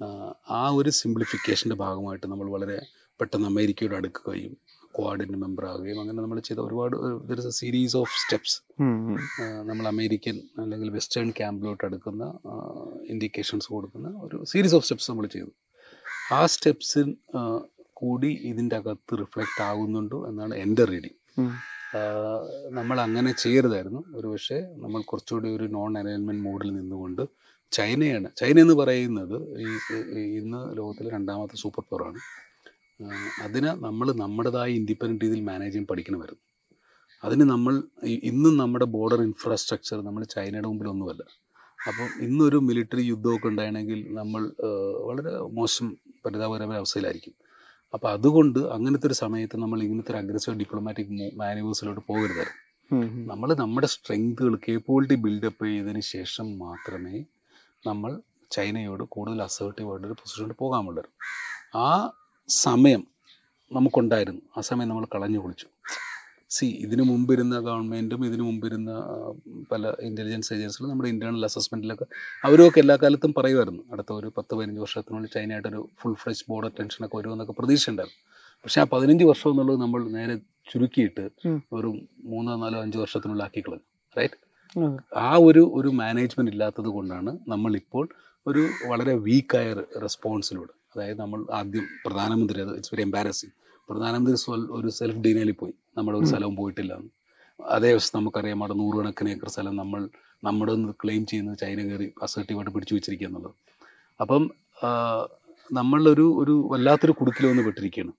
ആ, ആ ഒരു സിംപ്ലിഫിക്കേഷന്റെ ഭാഗമായിട്ട് നമ്മൾ വളരെ പെട്ടെന്ന് അമേരിക്കയോട് അടുക്കുകയും ക്വാഡിന്റെ മെമ്പർ ആവുകയും അങ്ങനെ നമ്മൾ ചെയ്ത ഒരുപാട് there is a series of steps. നമ്മൾ അമേരിക്കൻ അല്ലെങ്കിൽ വെസ്റ്റേൺ ക്യാമ്പിലോട്ട് അടുക്കുന്ന ഇൻഡിക്കേഷൻസ് കൊടുക്കുന്ന ഒരു സീരീസ് ഓഫ് സ്റ്റെപ്സ് നമ്മൾ ചെയ്തു. ആ സ്റ്റെപ്സിൽ കൂടി ഇതിന്റെ അകത്ത് റിഫ്ലക്റ്റ് ആകുന്നുണ്ടോ എന്നാണ് എന്റെ റീഡിങ്. നമ്മൾ അങ്ങനെ ചെയ്യരുതായിരുന്നു. ഒരു പക്ഷേ നമ്മൾ കുറച്ചുകൂടി ഒരു നോൺ അലൈൻമെന്റ് മോഡിൽ നിന്നുകൊണ്ട് ചൈനയാണ്. ചൈന എന്ന് പറയുന്നത് ഈ ഇന്ന് ലോകത്തിലെ രണ്ടാമത്തെ സൂപ്പർ പവറാണ് അതിന് നമ്മൾ നമ്മുടേതായ ഇൻഡിപെൻഡന്റ് രീതിയിൽ മാനേജ് ചെയ്യാൻ പഠിക്കണമായിരുന്നു. അതിന് നമ്മൾ ഇന്നും നമ്മുടെ ബോർഡർ ഇൻഫ്രാസ്ട്രക്ചർ നമ്മൾ ചൈനയുടെ മുമ്പിലൊന്നുമല്ല അപ്പം ഇന്നൊരു മിലിറ്ററി യുദ്ധമൊക്കെ ഉണ്ടായിരുന്നെങ്കിൽ നമ്മൾ വളരെ മോശം പരിതാപകരമായ അവസ്ഥയിലായിരിക്കും. അപ്പോൾ അതുകൊണ്ട് അങ്ങനത്തെ ഒരു സമയത്ത് നമ്മൾ ഇങ്ങനത്തെ ഒരു അഗ്രസീവ് ഡിപ്ലോമാറ്റിക് മാനുവേഴ്സിലോട്ട് പോകരുത്. നമ്മൾ നമ്മുടെ സ്ട്രെങ്തുകൾ കേപ്പബിലിറ്റി ബിൽഡപ്പ് ചെയ്തതിന് ശേഷം മാത്രമേ നമ്മൾ ചൈനയോട് കൂടുതൽ അസേർട്ടീവായിട്ടൊരു പൊസിഷനിൽ പോകാൻ പാടുള്ളൂ ആ സമയം നമുക്കുണ്ടായിരുന്നു. ആ സമയം നമ്മൾ കളഞ്ഞു കുളിച്ചു. സി ഇതിനു മുമ്പിരുന്ന ഗവൺമെന്റും ഇതിനു മുമ്പിരുന്ന ഇരുന്ന പല ഇന്റലിജൻസ് ഏജൻസികളും നമ്മുടെ ഇന്റേർണൽ അസസ്മെന്റിലൊക്കെ അവരൊക്കെ എല്ലാ കാലത്തും പറയുമായിരുന്നു. അടുത്ത ഒരു പത്ത് പതിനഞ്ച് വർഷത്തിനുള്ളിൽ ചൈനയായിട്ടൊരു ഫുൾ ഫ്ലഷ് ബോർഡർ ടെൻഷനൊക്കെ വരുമെന്നൊക്കെ പ്രതീക്ഷ ഉണ്ടായിരുന്നു പക്ഷേ ആ പതിനഞ്ച് വർഷം എന്നുള്ളത് നമ്മൾ നേരെ ചുരുക്കിയിട്ട് ഒരു മൂന്നോ നാലോ അഞ്ച് വർഷത്തിനുള്ളിൽ ആക്കിക്കളഞ്ഞു റൈറ്റ് ആ ഒരു ഒരു മാനേജ്മെന്റ് ഇല്ലാത്തത് കൊണ്ടാണ് നമ്മളിപ്പോൾ ഒരു വളരെ വീക്കായ റെസ്പോൺസിലൂടെ അതായത് നമ്മൾ ആദ്യം പ്രധാനമന്ത്രി അത് ഇറ്റ്സ് വെരി എംബാരസിങ് പ്രധാനമന്ത്രി സ്വൽ- ഒരു സെൽഫ് ഡിനയിലിൽ പോയി. നമ്മുടെ ഒരു സ്ഥലവും പോയിട്ടില്ല. അതേ ദിവസം നമുക്കറിയാം അവിടെ നൂറുകണക്കിന് ഏക്കർ സ്ഥലം നമ്മൾ നമ്മുടെ ക്ലെയിം ചെയ്യുന്നത് ചൈന കയറി അസർട്ടീവായിട്ട് പിടിച്ചു വെച്ചിരിക്കുക എന്നുള്ളത് അപ്പം നമ്മളൊരു ഒരു വല്ലാത്തൊരു കുടുക്കിൽ വന്ന് പെട്ടിരിക്കുകയാണ്.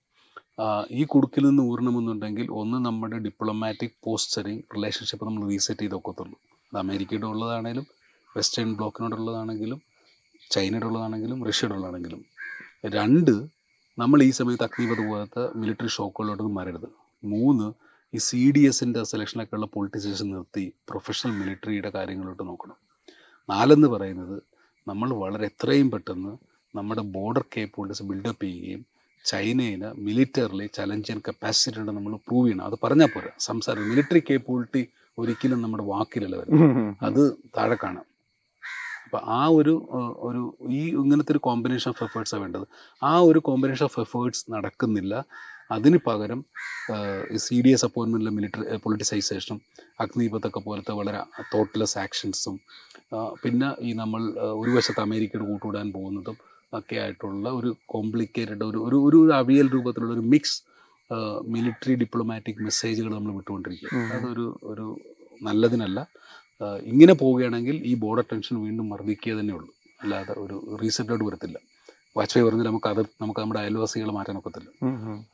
ഈ കുടുക്കിൽ നിന്ന് ഊരണമെന്നുണ്ടെങ്കിൽ ഒന്ന് നമ്മുടെ ഡിപ്ലോമാറ്റിക് പോസ്റ്ററിങ് റിലേഷൻഷിപ്പ് നമ്മൾ റീസെറ്റ് ചെയ്ത് ഒക്കത്തുള്ളൂ അത് അമേരിക്കയുടെ ഉള്ളതാണെങ്കിലും വെസ്റ്റേൺ ബ്ലോക്കിനോടുള്ളതാണെങ്കിലും ചൈനയുടെ ഉള്ളതാണെങ്കിലും റഷ്യയുടെ ഉള്ളതാണെങ്കിലും. രണ്ട് നമ്മൾ ഈ സമയത്ത് അഗ്നിപഥ പോലത്തെ മിലിറ്ററി ഷോക്കുകളിലോട്ടൊന്നും വരരുത് മൂന്ന് ഈ സി ഡി എസിന്റെ സെലക്ഷനൊക്കെ ഉള്ള പൊളിറ്റിസേഷൻ നിർത്തി പ്രൊഫഷണൽ മിലിറ്ററിയുടെ കാര്യങ്ങളോട്ട് നോക്കണം. നാലെന്ന് പറയുന്നത് നമ്മൾ വളരെ എത്രയും പെട്ടെന്ന് നമ്മുടെ ബോർഡർ കേപ്പബിലിറ്റീസ് ബിൽഡപ്പ് ചെയ്യുകയും ചൈനയിന് മിലിറ്ററിലെ ചലഞ്ച് ചെയ്യാൻ കപ്പാസിറ്റി ഉണ്ട് നമ്മൾ പ്രൂവ് ചെയ്യണം. അത് പറഞ്ഞാൽ പോരാ. സംസാരം മിലിറ്ററി കേപ്പബിലിറ്റി ഒരിക്കലും നമ്മുടെ വാക്കിലല്ല വരും അത് താഴെ കാണാം. അപ്പം ആ ഒരു ഒരു ഈ ഇങ്ങനത്തെ ഒരു കോമ്പിനേഷൻ ഓഫ് എഫേർട്സാണ് വേണ്ടത്. ആ ഒരു കോമ്പിനേഷൻ ഓഫ് എഫേർട്സ് നടക്കുന്നില്ല. അതിന് പകരം സി ഡി എസ് അപ്പോയിൻമെന്റിലെ മിലിറ്ററി പൊളിറ്റിസൈസേഷനും അഗ്നിപത്തൊക്കെ പോലത്തെ വളരെ തോട്ട്ലെസ് ആക്ഷൻസും പിന്നെ ഈ നമ്മൾ ഒരു വശത്ത് അമേരിക്കയുടെ കൂട്ടുവിടാൻ പോകുന്നതും ഒക്കെ ആയിട്ടുള്ള ഒരു കോംപ്ലിക്കേറ്റഡ് ഒരു ഒരു ഒരു അവിയൽ രൂപത്തിലുള്ള ഒരു മിക്സ് മിലിറ്ററി ഡിപ്ലോമാറ്റിക് മെസ്സേജുകൾ നമ്മൾ വിട്ടുകൊണ്ടിരിക്കുക അതൊരു ഒരു നല്ലതിനല്ല. ഇങ്ങനെ പോവുകയാണെങ്കിൽ ഈ ബോർഡർ ടെൻഷൻ വീണ്ടും വർദ്ധിക്കുക തന്നെ ഉള്ളൂ. അല്ലാതെ ഒരു റീസെറ്റോട് വരത്തില്ല. വാജ്പേയി പറഞ്ഞാൽ നമുക്ക് അത് നമുക്ക് നമ്മുടെ അയൽവാസികളെ മാറ്റാൻ ഒക്കത്തില്ല.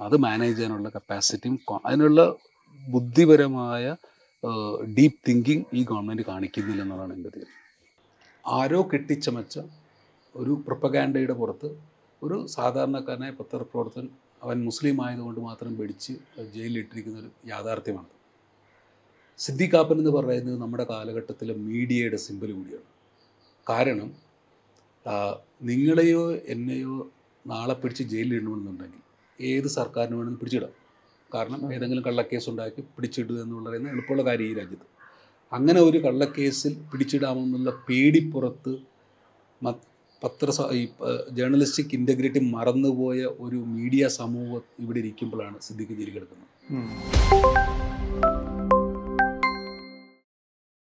അത് മാനേജ് ചെയ്യാനുള്ള കപ്പാസിറ്റിയും അതിനുള്ള ബുദ്ധിപരമായ ഡീപ്പ് തിങ്കിങ് ഈ ഗവൺമെന്റ് കാണിക്കുന്നില്ല എന്നതാണ് എന്റെ തീരുമാനം. ആരോ കെട്ടിച്ചമച്ച ഒരു പ്രൊപ്പഗാൻഡയുടെ പുറത്ത് ഒരു സാധാരണക്കാരനായ പത്രപ്രവർത്തകൻ അവൻ മുസ്ലിം ആയതുകൊണ്ട് മാത്രം പിടിച്ച് ജയിലിലിട്ടിരിക്കുന്ന ഒരു യാഥാർത്ഥ്യമാണ്. സിദ്ദിഖ് കാപ്പൻ എന്ന് പറയുന്നത് നമ്മുടെ കാലഘട്ടത്തിലെ മീഡിയയുടെ സിമ്പിൾ കൂടിയാണ്. കാരണം നിങ്ങളെയോ എന്നെയോ നാളെ പിടിച്ച് ജയിലിലിടണമെന്നുണ്ടെങ്കിൽ ഏത് സർക്കാരിന് വേണമെങ്കിലും പിടിച്ചിടാം. കാരണം ഏതെങ്കിലും കള്ളക്കേസ് ഉണ്ടാക്കി പിടിച്ചിടുക എന്ന് പറയുന്ന എളുപ്പമുള്ള കാര്യം ഈ രാജ്യത്ത്. അങ്ങനെ ഒരു കള്ളക്കേസിൽ പിടിച്ചിടാമെന്നുള്ള പേടിപ്പുറത്ത് പത്ര ഈ ജേർണലിസ്റ്റിക് ഇന്റഗ്രിറ്റി മറന്നുപോയ ഒരു മീഡിയ സമൂഹം ഇവിടെ ഇരിക്കുമ്പോഴാണ് സിദ്ദിഖ് ജയിലിൽ കിടക്കുന്നത്.